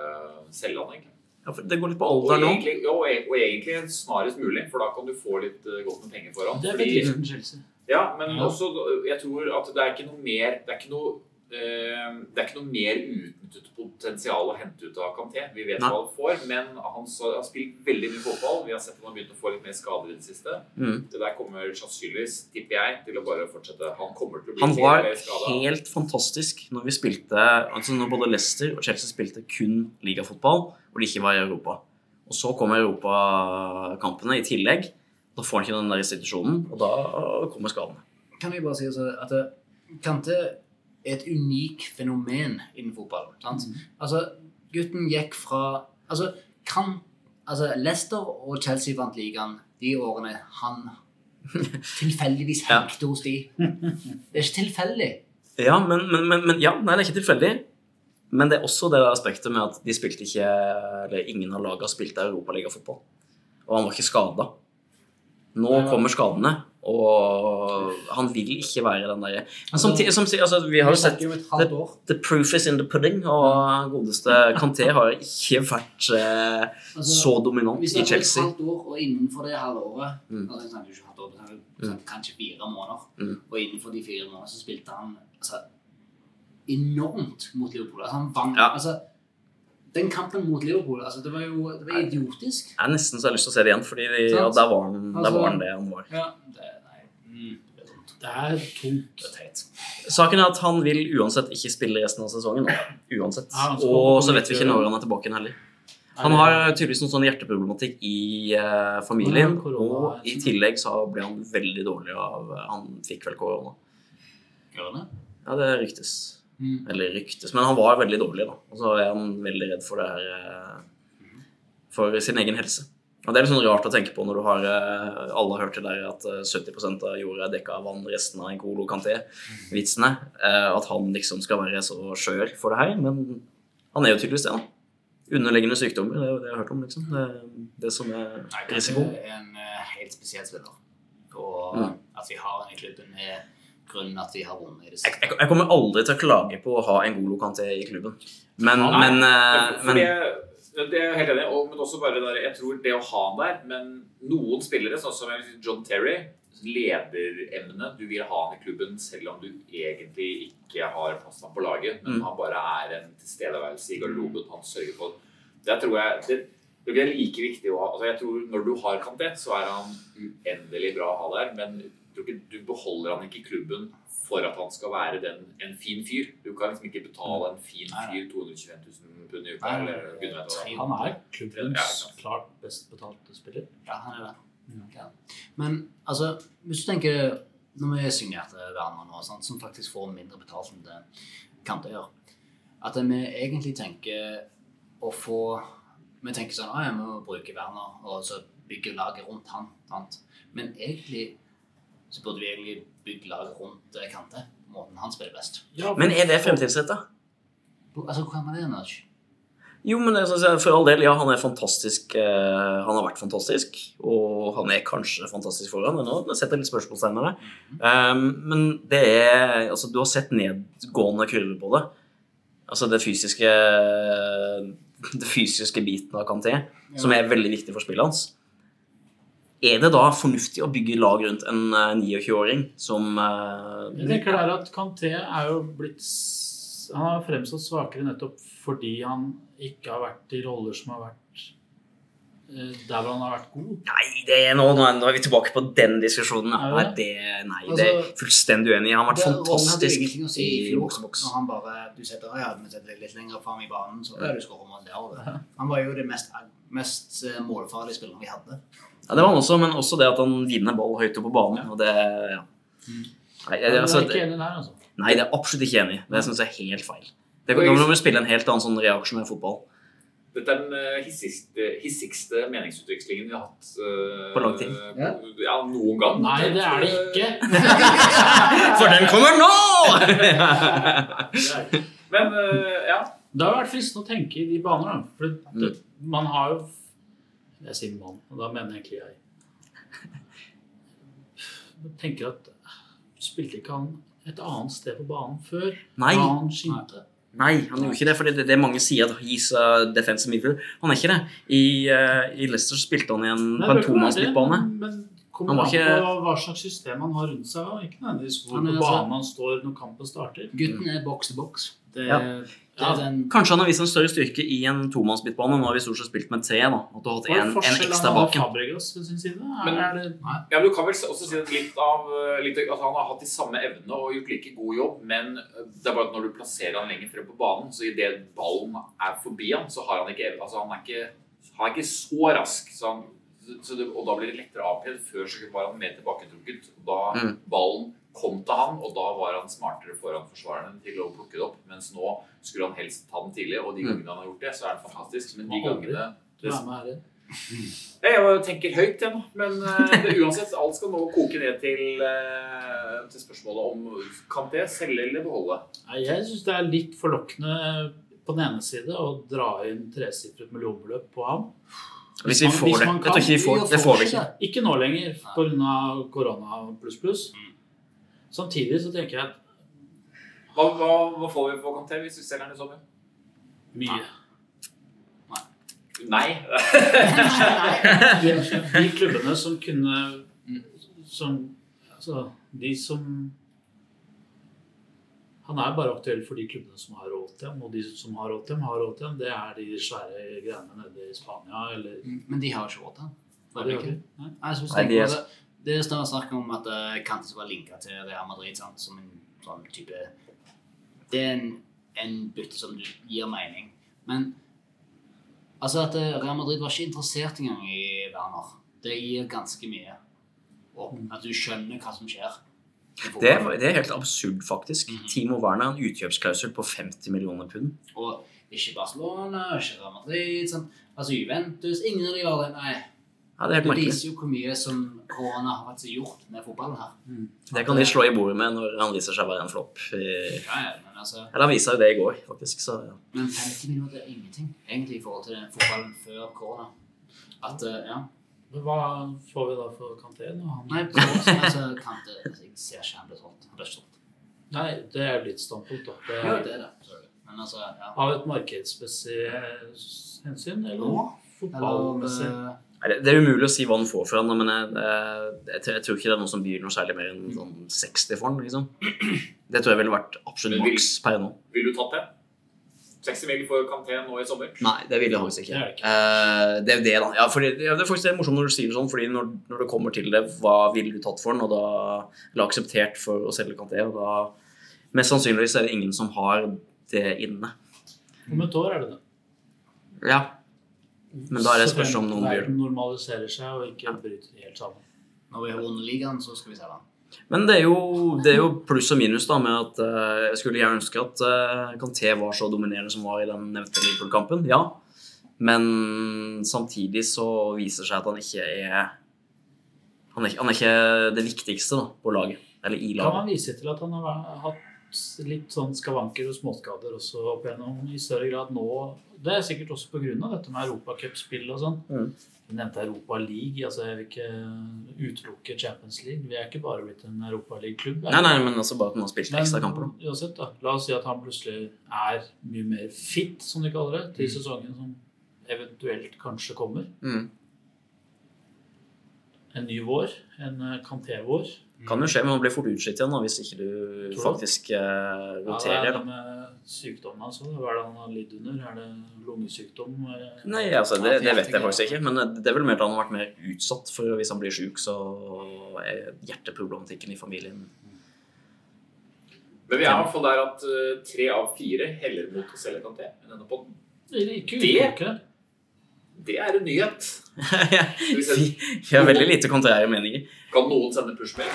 selge han. egentlig. Ja, for Det går litt på alder nå. egentlig, ja, og, og egentlig snarest mulig, for da kan du få litt uh, godt med penger foran. Det er Fordi- Ja, men Ja. også jeg tror at det er ikke noe mer Det er ikke noe, det er ikke noe mer utnyttet potensial å hente ut av Kanté. Vi vet Nei. hva han får, men han har spilt veldig mye fotball. Vi har sett at han har begynt å få litt mer skader i det siste. Mm. Det der kommer sannsynligvis, tipper jeg, til å bare fortsette. Han kommer til å bli Han var mer skada. helt fantastisk når vi spilte Altså når både Leicester og Chelsea spilte kun ligafotball, hvor de ikke var i Europa. Og så kommer europakampene i tillegg. Da får han ikke den der institusjonen, og da kommer skadene. kan vi bare si altså, at Kanté Kante er et unikt fenomen innen fotball. Mm. Altså, gutten gikk fra Altså, kan altså, Leicester og Chelsea vant ligaen de årene han tilfeldigvis Ja. hengte hos de. Det er ikke tilfeldig. Ja, men, men, men, men ja, nei, det er ikke tilfeldig. Men det er også det aspektet med at de spilte ikke Eller ingen av lagene spilte europaligafotball. Og han var ikke skada. Nå kommer skadene, og han vil ikke være den derre Men samtidig som sier altså, Vi har jo sett år. The proof is in the pudding, og godeste Canté har ikke vært eh, Altså, så dominant i snakker et halvt år, og innenfor det halvåret Mm. altså, Jeg snakker ikke halvt år, vi snakker kanskje fire måneder. Mm. Og innenfor de fire månedene så spilte han altså, enormt mot Liverpool. Altså, han vant Ja. altså, Den kampen mot Liverpool, altså, det var jo det var idiotisk. Jeg jeg nesten så jeg har lyst til å se det igjen, fordi de, ja, der, var han, der Altså- var han det han var. Ja, det, mm, det er er tungt. Det er teit. Saken er at han vil uansett ikke spille resten av sesongen. Uansett. Ja, Og så vet vi ikke når han er tilbake igjen heller. Han har tydeligvis noen sånn hjerteproblematikk i eh, familien, Ja, korona, og i sånn. tillegg så ble han veldig dårlig av Han fikk vel korona. Gjør det? Ja, det ryktes. Mm. Eller ryktes, men han var veldig dårlig, da. Og så er han veldig redd for det her eh, For sin egen helse. Og Det er litt sånn rart å tenke på når du har eh, Alle har hørt det der at eh, 70 av jorda er dekka av vann, resten av Nkolo Kanté-vitsene. eh, At han liksom skal være så skjør for det her. Men han er jo tydeligvis det, da. Underliggende sykdommer, det er jo det jeg har hørt om, liksom. Det er det som er er en eh, helt spesiell spiller. Og Mm. at vi har han i klubben er grunnen at vi har vunnet i det siste. jeg, jeg kommer aldri til å klage på å ha en Ngolo Canté i klubben. Men, ja, men, men, men det, er jeg helt enig i, men også bare der, jeg tror det å ha han der Men noen spillere, sånn som John Terry, lederemne Du vil ha han i klubben selv om du egentlig ikke har fast ham på laget, men Mm. han bare er en tilstedeværelse i garderoben. Han sørger for Det tror jeg det, det blir like viktig å ha altså jeg tror Når du har Kanté, så er han uendelig bra å ha der, men du beholder han ikke i klubben for at han skal være den, en fin fyr. Du kan liksom ikke betale en fin fyr 225 000 pund i uka. Nei, eller tre- Han er klubbens klart best betalte spiller. Ja, han er det. Ja. Men altså, hvis du tenker Når vi signerte Werner nå, sånn, som faktisk får mindre betalt enn det Kante gjør At vi egentlig tenker å få Vi tenker sånn Å, jeg må bruke Werner, og så bygge laget rundt han. Sant? Men egentlig så burde vi egentlig bygge lag rundt eh, Kante. på Måten han spiller best. Ja, Men er det fremtidsretta? Altså, hvor kan man det, Nudge? Jo, men det for all del, ja, han er fantastisk. eh, han har vært fantastisk, og han er kanskje fantastisk foran. ennå. nå setter litt spørsmålstegn ved det. Um, men det er Altså, du har sett nedgående kurver på det. Altså det fysiske Det fysiske biten av Kanté, som er veldig viktig for spillet hans. Er det da fornuftig å bygge lag rundt en eh, 29-åring som eh, Jeg tenker der at Kanté er jo blitt Han har fremstått svakere nettopp fordi han ikke har vært i roller som har vært eh, der hvor han har vært god. Nei, det er nå, nå er- vi tilbake på den diskusjonen. Er Nei, det nei, Altså, det er fullstendig uenig. Han har vært Det- fantastisk ingenting å si i boks-boks. Når han bare Du setter, ja, vi setter deg litt lenger fram i banen, så er du skårer mål der. Han var jo det mest, mest eh, målfarlige spilleren vi hadde. Ja, det var han også, men også det at han vinner ball høyt oppe på banen. Og det, ja. Nei, Jeg det, er altså, ikke enig der, altså. nei, det er absolutt ikke enig. Det syns jeg er helt feil. Det, må vi spille en helt annen sånn reaksjonær fotball. Dette er den eh, hissigste, hissigste meningsutvekslingen vi har hatt uh, På lang tid. Ja. ja, noen gang. Nei, det er det ikke. For den kommer nå! Men uh, ja. Det har vært fristende å tenke i de baner, da. For det, man har jo Jeg sier mann, og da mener egentlig jeg. Jeg tenker at Spilte ikke han et annet sted på banen før? Nei. Han skinte? Nei, han gjorde ikke det. For det, det mange sier at he's a defensive midfielder. Han er ikke det. I, uh, i Leicester spilte han igjen Nei, på en tomannsmidtbane. Men, kommer var an ikke- på hva slags system han har rundt seg. Ikke nødvendigvis hvor er på altså- banen han står når kampen starter. Gutten er boks til boks. Det, Ja. Er den Kanskje han har vist en større styrke i en tomannsmidtbane. Nå har vi stort sett spilt med tre. da At du har hatt en, en ekstra bak. Fabregas side? Men- det, Ja, men Du kan vel også si at litt av eh, litt, at han har hatt de samme evnene og gjort like god jobb, men eh, det er bare at når du plasserer han lenger frem på banen, så idet ballen er forbi han, så har han ikke evne. altså Han er ikke, han er ikke så rask. Så han, så det, og da blir det lettere avkledd. Før så var han mer tilbaketrukket. Og da Mm. ballen kom til han, og da var han smartere foran forsvareren til å plukke det opp. Mens nå skulle han helst ta den tidlig, og de Mm. gangene han har gjort det, så er det fantastisk. Men de gangene er her. Jeg tenker høyt, jeg nå. Men eh, det, uansett, alt skal nå koke ned til, eh, til spørsmålet om kan det selge eller beholde. Jeg syns det er litt forlokkende på den ene side å dra inn tresifret millionbeløp på ham. Hvis vi får det. man Jeg tror ikke vi får det. får vi ikke. Ikke nå lenger pga. korona pluss pluss. Mm. Samtidig så tenker jeg at Hva, hva, hva får vi på Kanté hvis vi selger den i sommer? mye Nei. de, de klubbene som kunne Som Altså, de som Han er bare aktuell for de klubbene som har råd til ham, og de som har råd til ham, har råd til ham. Det er de svære greiene nede i Spania eller Mm, Men de har ikke råd til ham. Nei, de? Nei? Nei, så Nei, de er- det, er snakk om at uh, Kante skal være linka til Real Madrid sant? som en sånn type Det er en, en bytte som du gir mening. Men altså at eh, Real Madrid var ikke interessert engang i Werner. Det gir ganske mye. Og at du skjønner hva som skjer. Det er, det er helt absurd, faktisk. Mhm. Timo Werner har en utkjøpsklausul på 50 millioner pund. Og ikke Barcelona, ikke Real Madrid. Sant? Altså Juventus Ingen av de gjør det. Nei. Ja, det Det viser jo hvor mye som korona har faktisk gjort med fotballen her. Det kan de slå i bordet med når han viser seg å være en flopp. i- Ja, ja, men altså Eller han viste jo det i går, faktisk. Så ja. Men 50 minutter er ingenting, egentlig, i forhold til den fotballen før korona. At, eh, ja. Men hva får vi da for Kanté nå? Nei, på altså, Kanté, altså, Jeg ser ikke han blir solgt. Han blir ikke solgt. Nei, det er ditt standpunkt, da. Det Jo, er, det er det. Men altså, ja. av et markedsmessig hensyn, eller Nå? fotballmessig? Eller, eh, Det det er umulig å si hva han får for han, men jeg, jeg, jeg, tror ikke det er noe som byr noe særlig mer enn sånn 60 for han. liksom. Det tror jeg ville vært absolutt vil- maks per nå. Vil du tatt det? 60 mil for Kanté nå i sommer? Nei, det vil jeg faktisk ikke. Det er ikke. Uh, det er det, da. Ja, fordi, ja, det er faktisk det er morsomt når du sier det sånn, fordi når, når det kommer til det, hva ville du tatt for den, og da Eller akseptert for å selge Kanté, og da Mest sannsynligvis er det ingen som har det inne. Om et år er det det. Ja. Men da er det spørsmål spørs om noen det. normaliserer seg og ikke bryter helt sammen. når vi har vunnet ligaen, så skal vi se den. Men det er jo, det er jo pluss og minus da med at uh, jeg skulle gjerne ønske at uh, Kanté var så dominerende som var i den nevnte Liverpool-kampen. Ja. Men samtidig så viser det seg at han ikke er Han er, han er ikke det viktigste da, på laget. Eller i laget. Kan man vise til at han har hatt litt sånn skavanker og småskader også opp igjennom i større grad nå? Det er sikkert også pga. dette med europacupspill og sånn. Mm. Du nevnte Europa League. altså Jeg vil ikke utelukke Champions League. Vi er ikke bare blitt en Europa League-klubb. er Nei, nei, men også bare at man har spilt ekstra kamper. da. uansett, da. La oss si at han plutselig er mye mer fit, som de kaller det, til sesongen som eventuelt kanskje kommer. Mm. En ny vår. En eh, Kanté-vår. Kan jo skje, men man blir fort utslitt igjen da, hvis ikke du faktisk roterer Ja, det er med sykdommen altså. Hva er det han har lidd under? Er det lungesykdom? Eh, Nei, altså, det, det vet jeg faktisk ikke. Men det er vel mer at han har vært mer utsatt for hvis han blir syk, så er hjerteproblematikken i familien Men vi er i hvert fall der at eh, tre av fire heller mot å selge Kanté enn denne. Eller Det- Det er en nyhet. Vi har veldig lite kontrære meninger. Kan noen sende pushmail?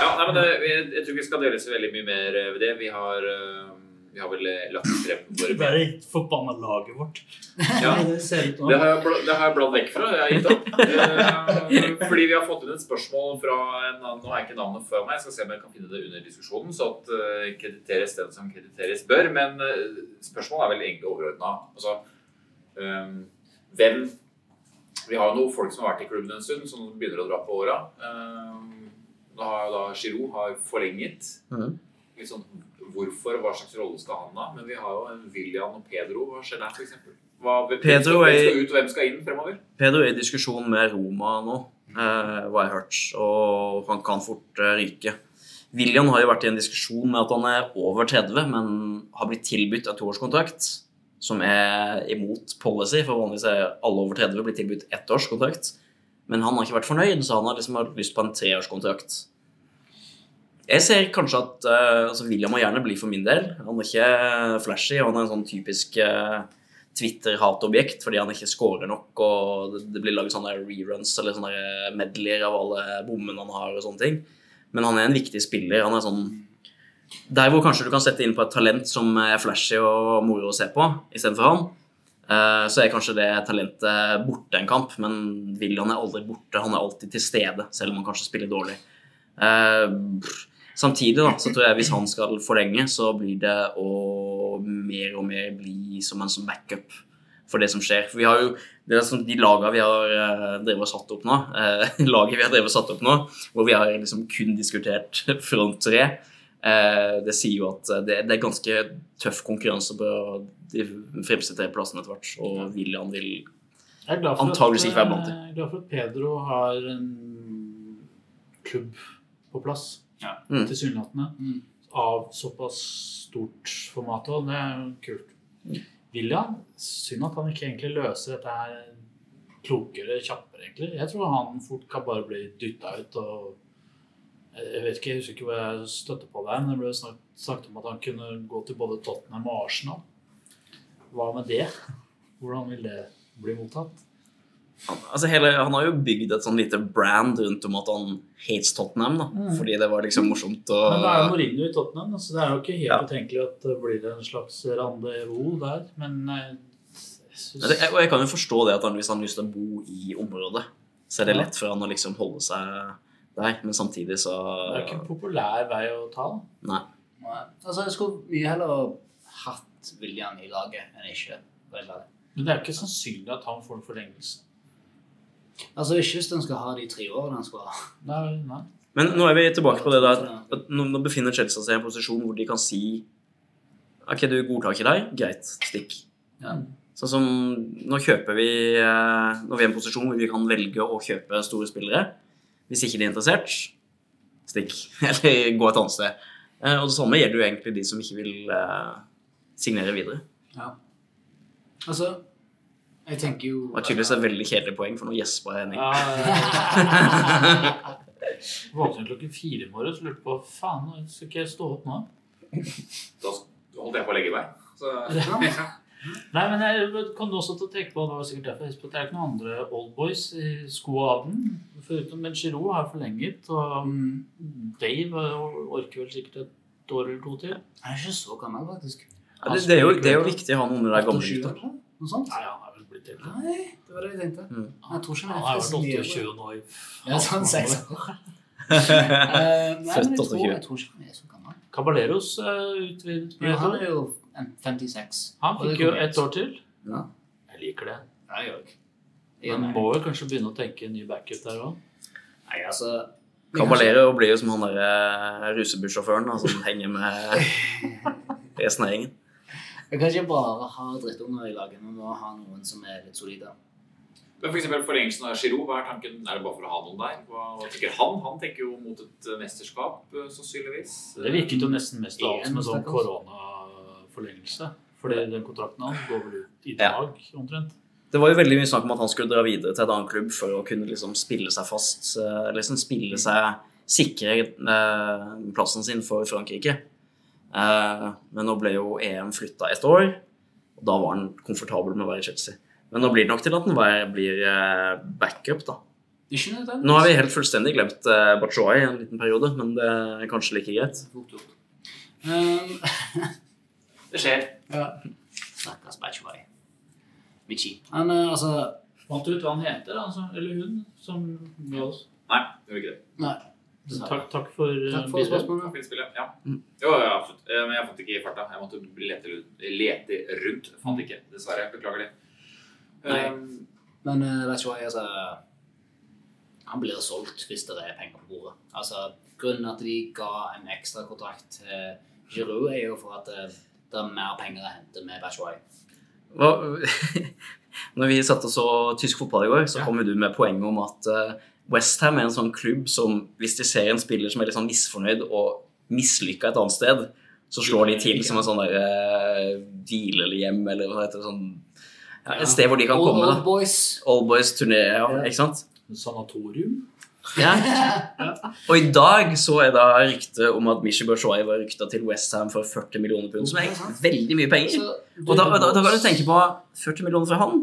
Ja, nei, men det, jeg, jeg tror ikke vi skal dele så veldig mye mer ved det. Vi har, eh, vi har vel eh, lagt frem våre Bare forbanna laget vårt. Ja. Det Det har, jeg det har jeg bladd vekk fra. Jeg har gitt opp. Eh, fordi vi har fått inn et spørsmål fra en annen Nå er ikke navnet før meg, jeg skal se om jeg kan finne det under diskusjonen, så at uh, krediteres den som krediteres bør. Men eh, spørsmålet er vel egentlig overordna. Altså, eh, hvem Vi har jo noen folk som har vært i klubben en stund, som begynner å dra på åra. Da har jo da Giroud har forlenget. Mm. Litt sånn hvorfor og hva slags rolle skal han ha? Men vi har jo en William og Pedro. Hva skjer der, f.eks.? Hvem Pedro hvem skal ut, og hvem skal inn fremover? Pedro er i diskusjon med Roma nå, eh, hva jeg har hørt, og han kan fort eh, ryke. William har jo vært i en diskusjon med at han er over 30, men har blitt tilbudt en toårskontrakt, som er imot policy, for vanligvis er alle over 30 blitt tilbudt ettårskontrakt. Men han har ikke vært fornøyd, så han har liksom lyst på en treårskontrakt. Jeg ser kanskje at eh, altså William må gjerne bli for min del. Han er ikke flashy, og han er en sånn typisk eh, Twitter-hatobjekt fordi han ikke scorer nok, og det, blir laget sånne reruns eller sånne medleyer av alle bommene han har og sånne ting. Men han er en viktig spiller. Han er sånn Der hvor kanskje du kan sette inn på et talent som er flashy og moro å se på, istedenfor han, eh, så er kanskje det talentet borte en kamp, men William er aldri borte. Han er alltid til stede, selv om han kanskje spiller dårlig. Pff, Samtidig da, så tror jeg hvis han skal forlenge, så blir det å mer og mer bli som en sånn backup for det som skjer. For vi har jo det er sånn, De lagene vi har eh, drevet og satt opp nå, eh, laget vi har drevet og satt opp nå, hvor vi har liksom kun diskutert front tre, eh, det sier jo at det, det er ganske tøff konkurranse på de fremste tre plassene etter hvert. Og William vil Antageligvis ikke være blant dem. Jeg er glad for at Pedro har en klubb på plass, Ja. Mm. tilsynelatende, Mm. av såpass stort format. Og det er jo kult. William, synd at han ikke egentlig løser dette her klokere, kjappere, egentlig. Jeg tror han fort kan bare bli dytta ut og Jeg vet ikke, jeg husker ikke hvor jeg støtter på der, men det ble snakket, snakket om at han kunne gå til både Tottenham og Arsenal. Hva med det? Hvordan vil det bli mottatt? Han, altså hele, han har jo bygd et sånn lite brand rundt om at han hates Tottenham. da, Mm. Fordi det var liksom morsomt. å Men det er jo Mourinho i Tottenham, så det er jo ikke helt Ja. utenkelig at det blir en slags rendezvous der. Men eh, jeg synes, Ja, og jeg kan jo forstå det at han, hvis han har lyst til å bo i området, så er det Ja. lett for han å liksom holde seg der. Men samtidig så det er ikke en populær vei å ta. Nei. Nei. Altså, jeg skulle mye heller hatt William i laget enn ikke. Men det er jo ikke sannsynlig at han får en forlengelse. Altså, ikke hvis den skal ha de tre årene den skal ha. Nei, nei. Men nå er vi tilbake på det der at nå, befinner Chelsea seg i en posisjon hvor de kan si Ok, du godtar ikke deg? Greit, stikk. Ja. Sånn som nå kjøper vi eh, Når vi er i en posisjon hvor vi kan velge å kjøpe store spillere. Hvis ikke de er interessert, stikk. Eller gå et annet sted. Eh, Og det samme gjelder jo egentlig de som ikke vil eh, signere videre. Ja. Altså, jeg tenker jo Det var tydeligvis et veldig kjedelig poeng, for nå gjespa Henning. Ja, Våknet klokken fire i morges og lurte på faen, skal ikke jeg stå opp nå? Da holdt jeg på å legge meg. Så, ja. Nei, men jeg kom også til å tenke på det var sikkert derfor jeg husker det er ikke noen andre oldboys i skoaden. Foruten Men Giroud har forlenget, og. Dave orker vel sikkert et år eller to til. Han er ikke så gammel, faktisk. Ja, det, det, er jo, det er jo viktig å ha noen under de gamle 28 gutta. Noe sånt? Er vel blitt eldre. Nei, det var det jeg tenkte. Mm. Jeg tror ikke Han er vært så år 28 nå i Ja, sånn seks år. Eh, Nei, Født men jeg tror, 28. jeg tror ikke han er så gammel. Caballeros uh, utvidet ja, han er jo 56. Han fikk jo ett år til. Ja. Jeg liker det. Jeg òg. Men må jo kanskje begynne å tenke en ny backup der òg. Nei, altså Caballero blir jo som han der eh, rusebussjåføren som henger med resten av gjengen. Vi kan ikke bare ha drittunger i laget. Vi må ha noen som er litt solide. Men for eksempel forlengelsen av Giroud, hva er tanken? Er det bare for å ha noen der? Hva, hva tenker han? Han tenker jo mot et eh, mesterskap, eh, sannsynligvis. Det virket jo nesten mest av alt som en sånn koronaforlengelse. Fordi den kontrakten hans går vel ut i Ja. dag, omtrent. Det var jo veldig mye snakk om at han skulle dra videre til et annet klubb for å kunne liksom spille seg fast, eh, liksom spille seg sikre eh, plassen sin for Frankrike. Eh, men nå ble jo EM flytta et år, og da var han komfortabel med å være i Chelsea. Men nå blir det nok til at han blir eh, backup, da. Nå har vi helt fullstendig glemt uh, Bachoy en liten periode, men det er kanskje like greit. Det skjer. ja. Stakkars Batchway. Michi. Han eh, altså Fant du ut hva han heter, altså? Eller hun, som med oss? Nei, gjør ikke det. Nei. Takk, takk for uh, Takk for spørsmålet. Ja. ja. Mm. Jo, ja, absolutt. Eh, Men jeg fant ikke i farta. Jeg måtte lete, lete rundt. Fant ikke, dessverre. Beklager det. Nei. Um, Men uh, Batchway, altså Han blir solgt hvis det er penger på bordet. Altså, Grunnen at de ga en ekstra kontrakt til Giroud, er jo for at eh, det er mer penger å hente med Batchway. Når vi satt og så tysk fotball i går, så Ja. kom jo du med poenget om at uh, Westham er en sånn klubb som hvis de ser en spiller som er litt sånn misfornøyd og mislykka et annet sted, så slår de til som en sånn der uh, hjem eller hva heter det sånn ja, Et sted hvor de kan Old, komme. old boys. Old Boys turné, ja, Ja. ikke sant? Sanatorium. Ja. Og i dag så er da ryktet om at Mishi Batshuayi var rykta til Westham for 40 millioner pund, som er veldig mye penger. Og da, da, da kan du tenke på 40 millioner fra han,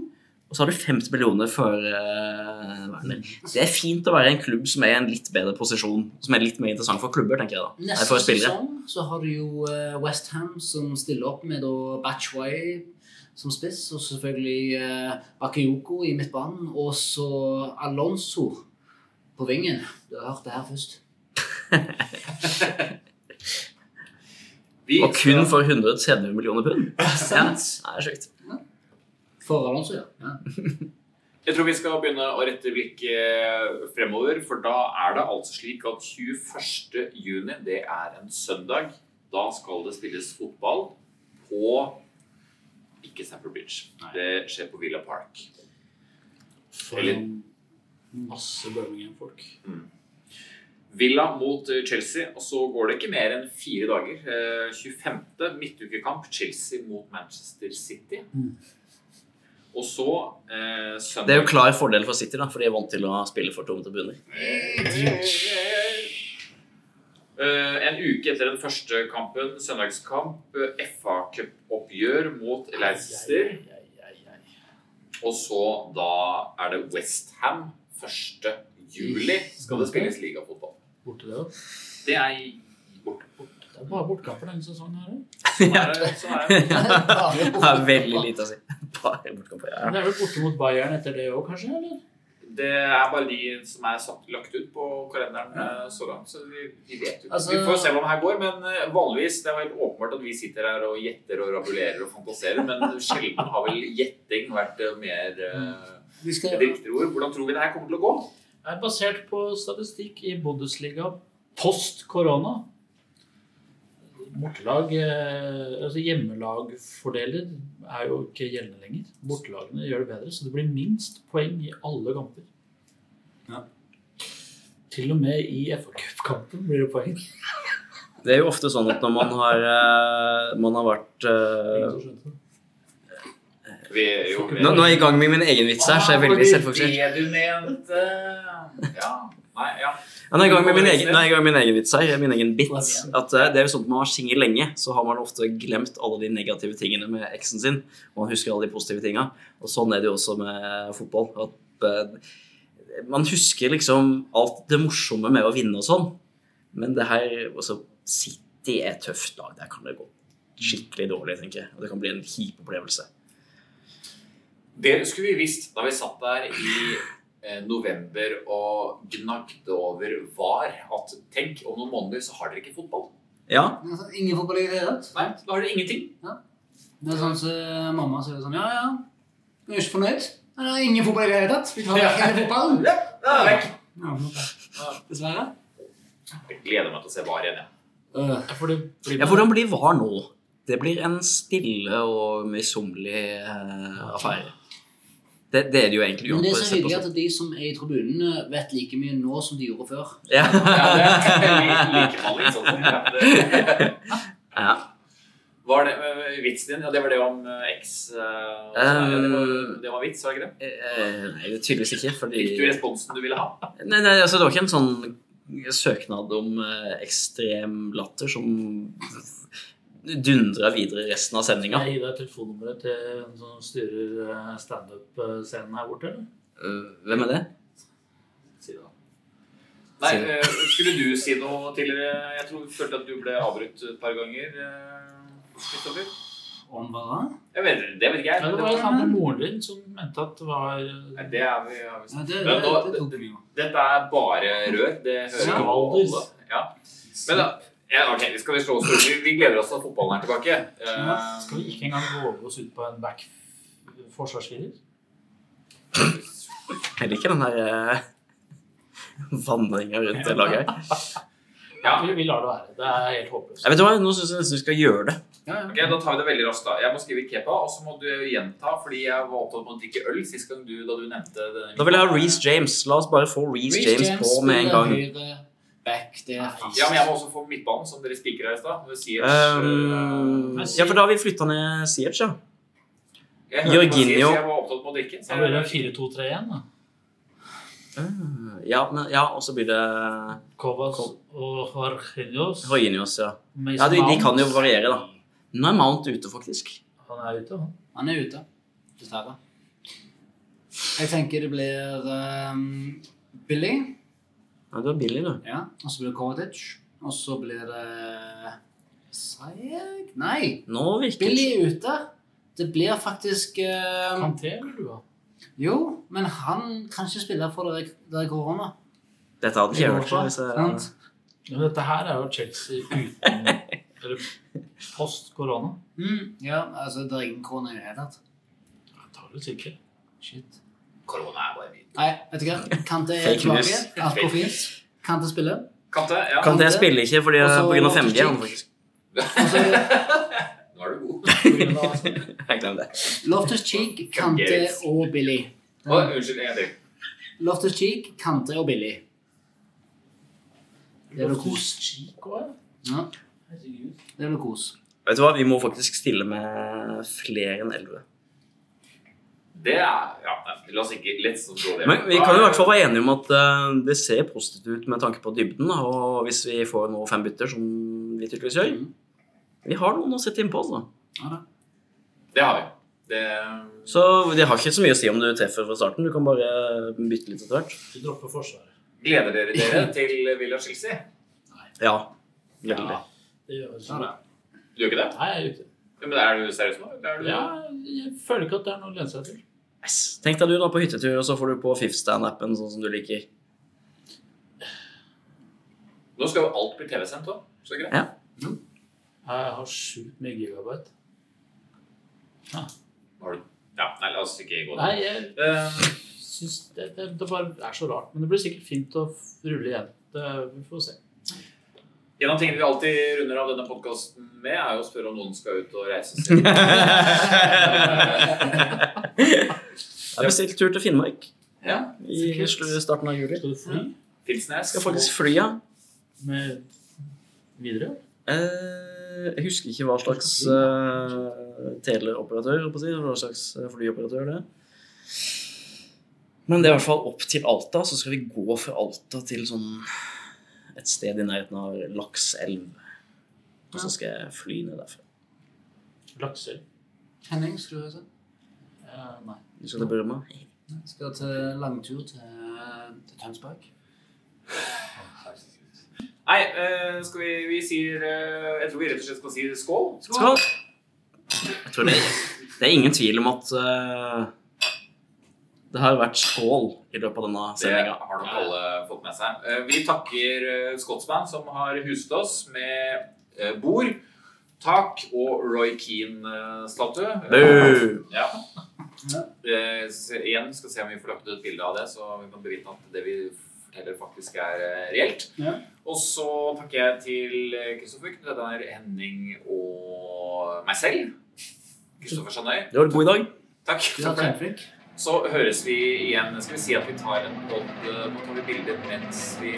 og så har du 50 millioner for uh, Werner. Det er fint å være i en klubb som er i en litt bedre posisjon, som er litt mer interessant for klubber, tenker jeg da. Neste for sesong så har du jo Westham som stiller opp med da Batchway som spiss, og selvfølgelig uh, Bakayoko i midtbanen, og så Alonso på vingen. Du har hørt det her først. Og kun for 130 millioner pund. Ja, det er sjukt. For Alonso, ja. ja. Jeg tror vi skal begynne å rette blikket fremover, for da er det altså slik at 21. juni, det er en søndag. Da skal det spilles fotball på ikke Stamford Bridge. Det skjer på Villa Park. For Eller- masse Birmingham-folk. Villa mot eh, Chelsea, og så går det ikke mer enn fire dager. Eh, 25. midtukekamp, Chelsea mot Manchester City. Mm. Og så eh, søndag Det er jo klar fordel for City, da, for de er vant til å spille for tomme tribuner. Eh, en uke etter den første kampen, søndagskamp, eh, FA-cupoppgjør mot Leicester. Og så da er det Westham 1. juli skal det spilles ligafotball. Borte det òg. Det er borte. Det er bare bortkamper denne sesongen her òg. Det. Er det. Det veldig lite å si. Bare bortkamper. Ja. Det er vel borte mot Bayern etter det òg, kanskje? eller? Det er bare de som er satt, lagt ut på kalenderen ja. så langt. Så vi, vi vet jo. Altså- Vi får se hvordan det her går. Men eh, vanligvis det er helt åpenbart at vi sitter her og gjetter og rabulerer og fantaserer. Men sjelden har vel gjetting vært eh, mer uh, Vi skal, et ord. Hvordan tror vi det her kommer til å gå? er basert på statistikk i Bundesliga post korona. Bortelag, eh, altså Hjemmelagfordeler er jo ikke gjeldende lenger. Bortelagene gjør det bedre, så det blir minst poeng i alle kamper. Ja. Til og med i FA-cupkampen blir det poeng. Det er jo ofte sånn at når man har, eh, man har vært eh, nå, nå er jeg i gang med min egen vits her, så jeg er veldig selvfokusert. Det du mente Ja. Nei, ja. Ja, nå er jeg i gang med min egen, nå er jeg i min egen vits her, min egen bit. At uh, det er jo sånn at Når man har singel lenge, så har man ofte glemt alle de negative tingene med eksen sin. Og man husker alle de positive tinga. Og sånn er det jo også med fotball. At uh, Man husker liksom alt det morsomme med å vinne og sånn. Men det her også, City er et tøft lag. Der kan det gå skikkelig dårlig, tenker jeg. Og det kan bli en kjip opplevelse. Det skulle vi visst da vi satt der i november og gnagde over VAR. At tenk, om noen måneder så har dere ikke fotball. Ja, Altså, ingen fotball i det hele tatt. Nei, da har dere ingenting. Det er sånn som mamma sier sånn Ja, ja, du er ikke fornøyd? Nei, Det er ingen fotball i det hele tatt. Vi tar vekk hele fotballen. Ja, vekk. Ja, Dessverre. Jeg gleder meg til å se VAR igjen. Ja. Øh, Ja, blir ja hvordan blir VAR nå? Det blir en stille og misunnelig eh, affære. Det, det er det jo egentlig Men det er så hyggelig at de som er i tribunene, vet like mye nå som de gjorde før. Ja. Ja. Sånn. Var det vitsen din? Ja, det var det om øh, X øh, det, var, det var vits, var det ikke det? er Nei, tydeligvis ikke. Fordi Fikk du responsen du ville ha? nei, nei, altså, Det var ikke en sånn søknad om eh, ekstrem latter som dundra videre resten av sendinga. Jeg gir deg telefonnummeret til en som styrer eh, standup-scenen her borte, eller? Eh, hvem er det? Si det da. Nei, øh, skulle du si noe tidligere? Jeg tror følte at du ble avbrutt et par ganger. øh, Kristoffer. Om hva? Jeg vet, det vet ikke jeg. Ja, det var han med moren din som mente at det var Nei, det er vi, har vi Nei, det, det, Men nå, det dette er bare rør. Det hører alle. Ja. Men da, ja, ok, skal vi slå oss ut. vi, vi gleder oss til at fotballen er tilbake. ja, Eh, Skal vi ikke engang våge oss ut på en back forsvarsfirer? Jeg liker den der uh, vandringa rundt det laget her. ja, Vi, vi lar det være. Det er helt håpløst. Jeg vet du hva, Nå syns jeg nesten vi skal gjøre det. Ja, ja. ok, Da tar vi det veldig raskt. da. Jeg må skrive kepa, og så må du gjenta, fordi jeg var opptatt med å drikke øl sist gang du, da du nevnte det. Da vil jeg ha Reece James. La oss bare få Reece James, på med en gang. Back, det er fast. Ja, men jeg må også få midtbanen, som dere spikra i stad. Um, ja, for da har vi flytta ned Siech, ja. Jorginho. Jeg var opptatt med å drikke. Så Da blir det 4-2-3-1, da. Uh, Ja, men, ja og så blir det Kovas og Jorginhos. Jorginhos, ja. Ja, de, de kan jo variere, da. Nå er Mount ute, faktisk. Han er ute, han. Han er ute, dessverre. Jeg tenker det blir um, Billy, Ja, du er billig, du. ja. og så blir det Kovacic, og så blir det Sayeg? Nei, Nå virker Billy ute. Det blir faktisk Kanté eller du, da? Jo, men han kan ikke spille for det det er korona. Dette hadde ikke jeg hørt før. Hvis jeg... Men dette her er jo Chelsea uten Eller post korona. Mm, ja, altså, det er ingen korona i det hele tatt. Jeg tar det sikkert. Shit. Korona er bare min. Nei, vet du hva? Kante er Fake news. tilbake. Alt går fint. Kante spiller. Kante, ja. Kan det spille ikke fordi Også- på grunn av 5G? han, faktisk. Og så Nå er du god. Jeg glemte det. Loftus Cheek, Kante og Billy. Å, unnskyld, en gang til. Loftus Cheek, Kante og Billy. Det blir kos. Ja, Herregud. det blir kos. Vet du hva, vi må faktisk stille med flere enn 11. Det er Ja, la oss ikke not go there. Men vi kan jo i hvert fall være enige om at uh, det ser positivt ut med tanke på dybden. Og hvis vi får nå fem bytter, som vi tydeligvis gjør Mm. Vi har noen å sette innpå, altså. Ja, da. Det har vi. Det Så det har ikke så mye å si om du treffer fra starten. Du kan bare bytte litt etter hvert. Du dropper forsvaret. Gleder dere dere til Villa Chelsea? Ja. Veldig. Ja. Det gjør vi. Ja, Du gjør ikke det? Nei, jeg gjør det Ja, men Er du seriøs nå? Du... Ja, jeg føler ikke at det er noe å lene seg til. Yes. Tenk deg du da på hyttetur, og så får du på Fifthstand-appen sånn som du liker. Nå skal jo alt bli TV-sendt òg. Så greit. Ja. Jeg har sjukt mye gigabyte. Har du... Ja, nei, la oss ikke gå Nei, jeg uh, syns det, det, det bare er så rart. Men det blir sikkert fint å rulle igjen. Det, vi får se. En av tingene vi alltid runder av denne podkasten med, er jo å spørre om noen skal ut og reise seg. Jeg har bestilt tur til Finnmark ja. i starten av juli. Skal du fly Finnsnes. Skal faktisk fly, ja. med videre? Eh, jeg husker ikke hva slags uh, teleoperatør, hva slags eh, flyoperatør det er. Men det er i hvert fall opp til Alta, så skal vi gå fra Alta til sånn et sted i nærheten av Lakselv. Og så skal jeg fly ned derfra. Lakselv? Henning, skal du se? Uh, nei. Du skal til Burma? Skal til langtur til, til Tønsberg. Nei, uh, skal vi Vi sier uh, Jeg tror vi rett og slett skal si skål. Skål! Jeg tror det, det er ingen tvil om at eh, det har vært skål i løpet av denne Det har nok alle fått med seg. Eh, Vi takker eh, Scotsman, som har huset oss med eh, bord, tak og Roy Keane-statue. Ja. Igjen skal vi se om vi får lagt ut et bilde av det, så vi kan bevitne at det vi forteller, faktisk er reelt. Ja. Og så takker jeg til Kristoffer, Knut Henning og meg selv. Kristoffer Sandøy. Det var en god dag. Takk. Du Så høres vi igjen. Skal vi si at vi tar en podd Nå tar vi bilder mens vi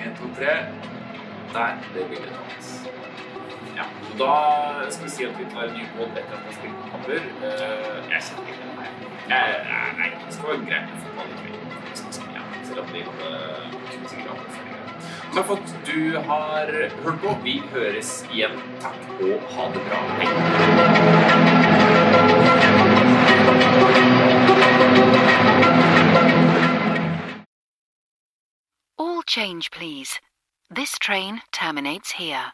En, to, tre. Der ble bildet tatt. Ja. Og da skal vi si at vi tar en ny podd etter at vi har spilt noen kamper. Eh, jeg kjenner ikke det. Nei, Nei, det skal være greit med fotball i kveld. Ja, selv om vi hadde sikkert før. Takk for at du har hørt på. Vi høres igjen. Takk og ha det bra. Hei. Change, please. This train terminates here.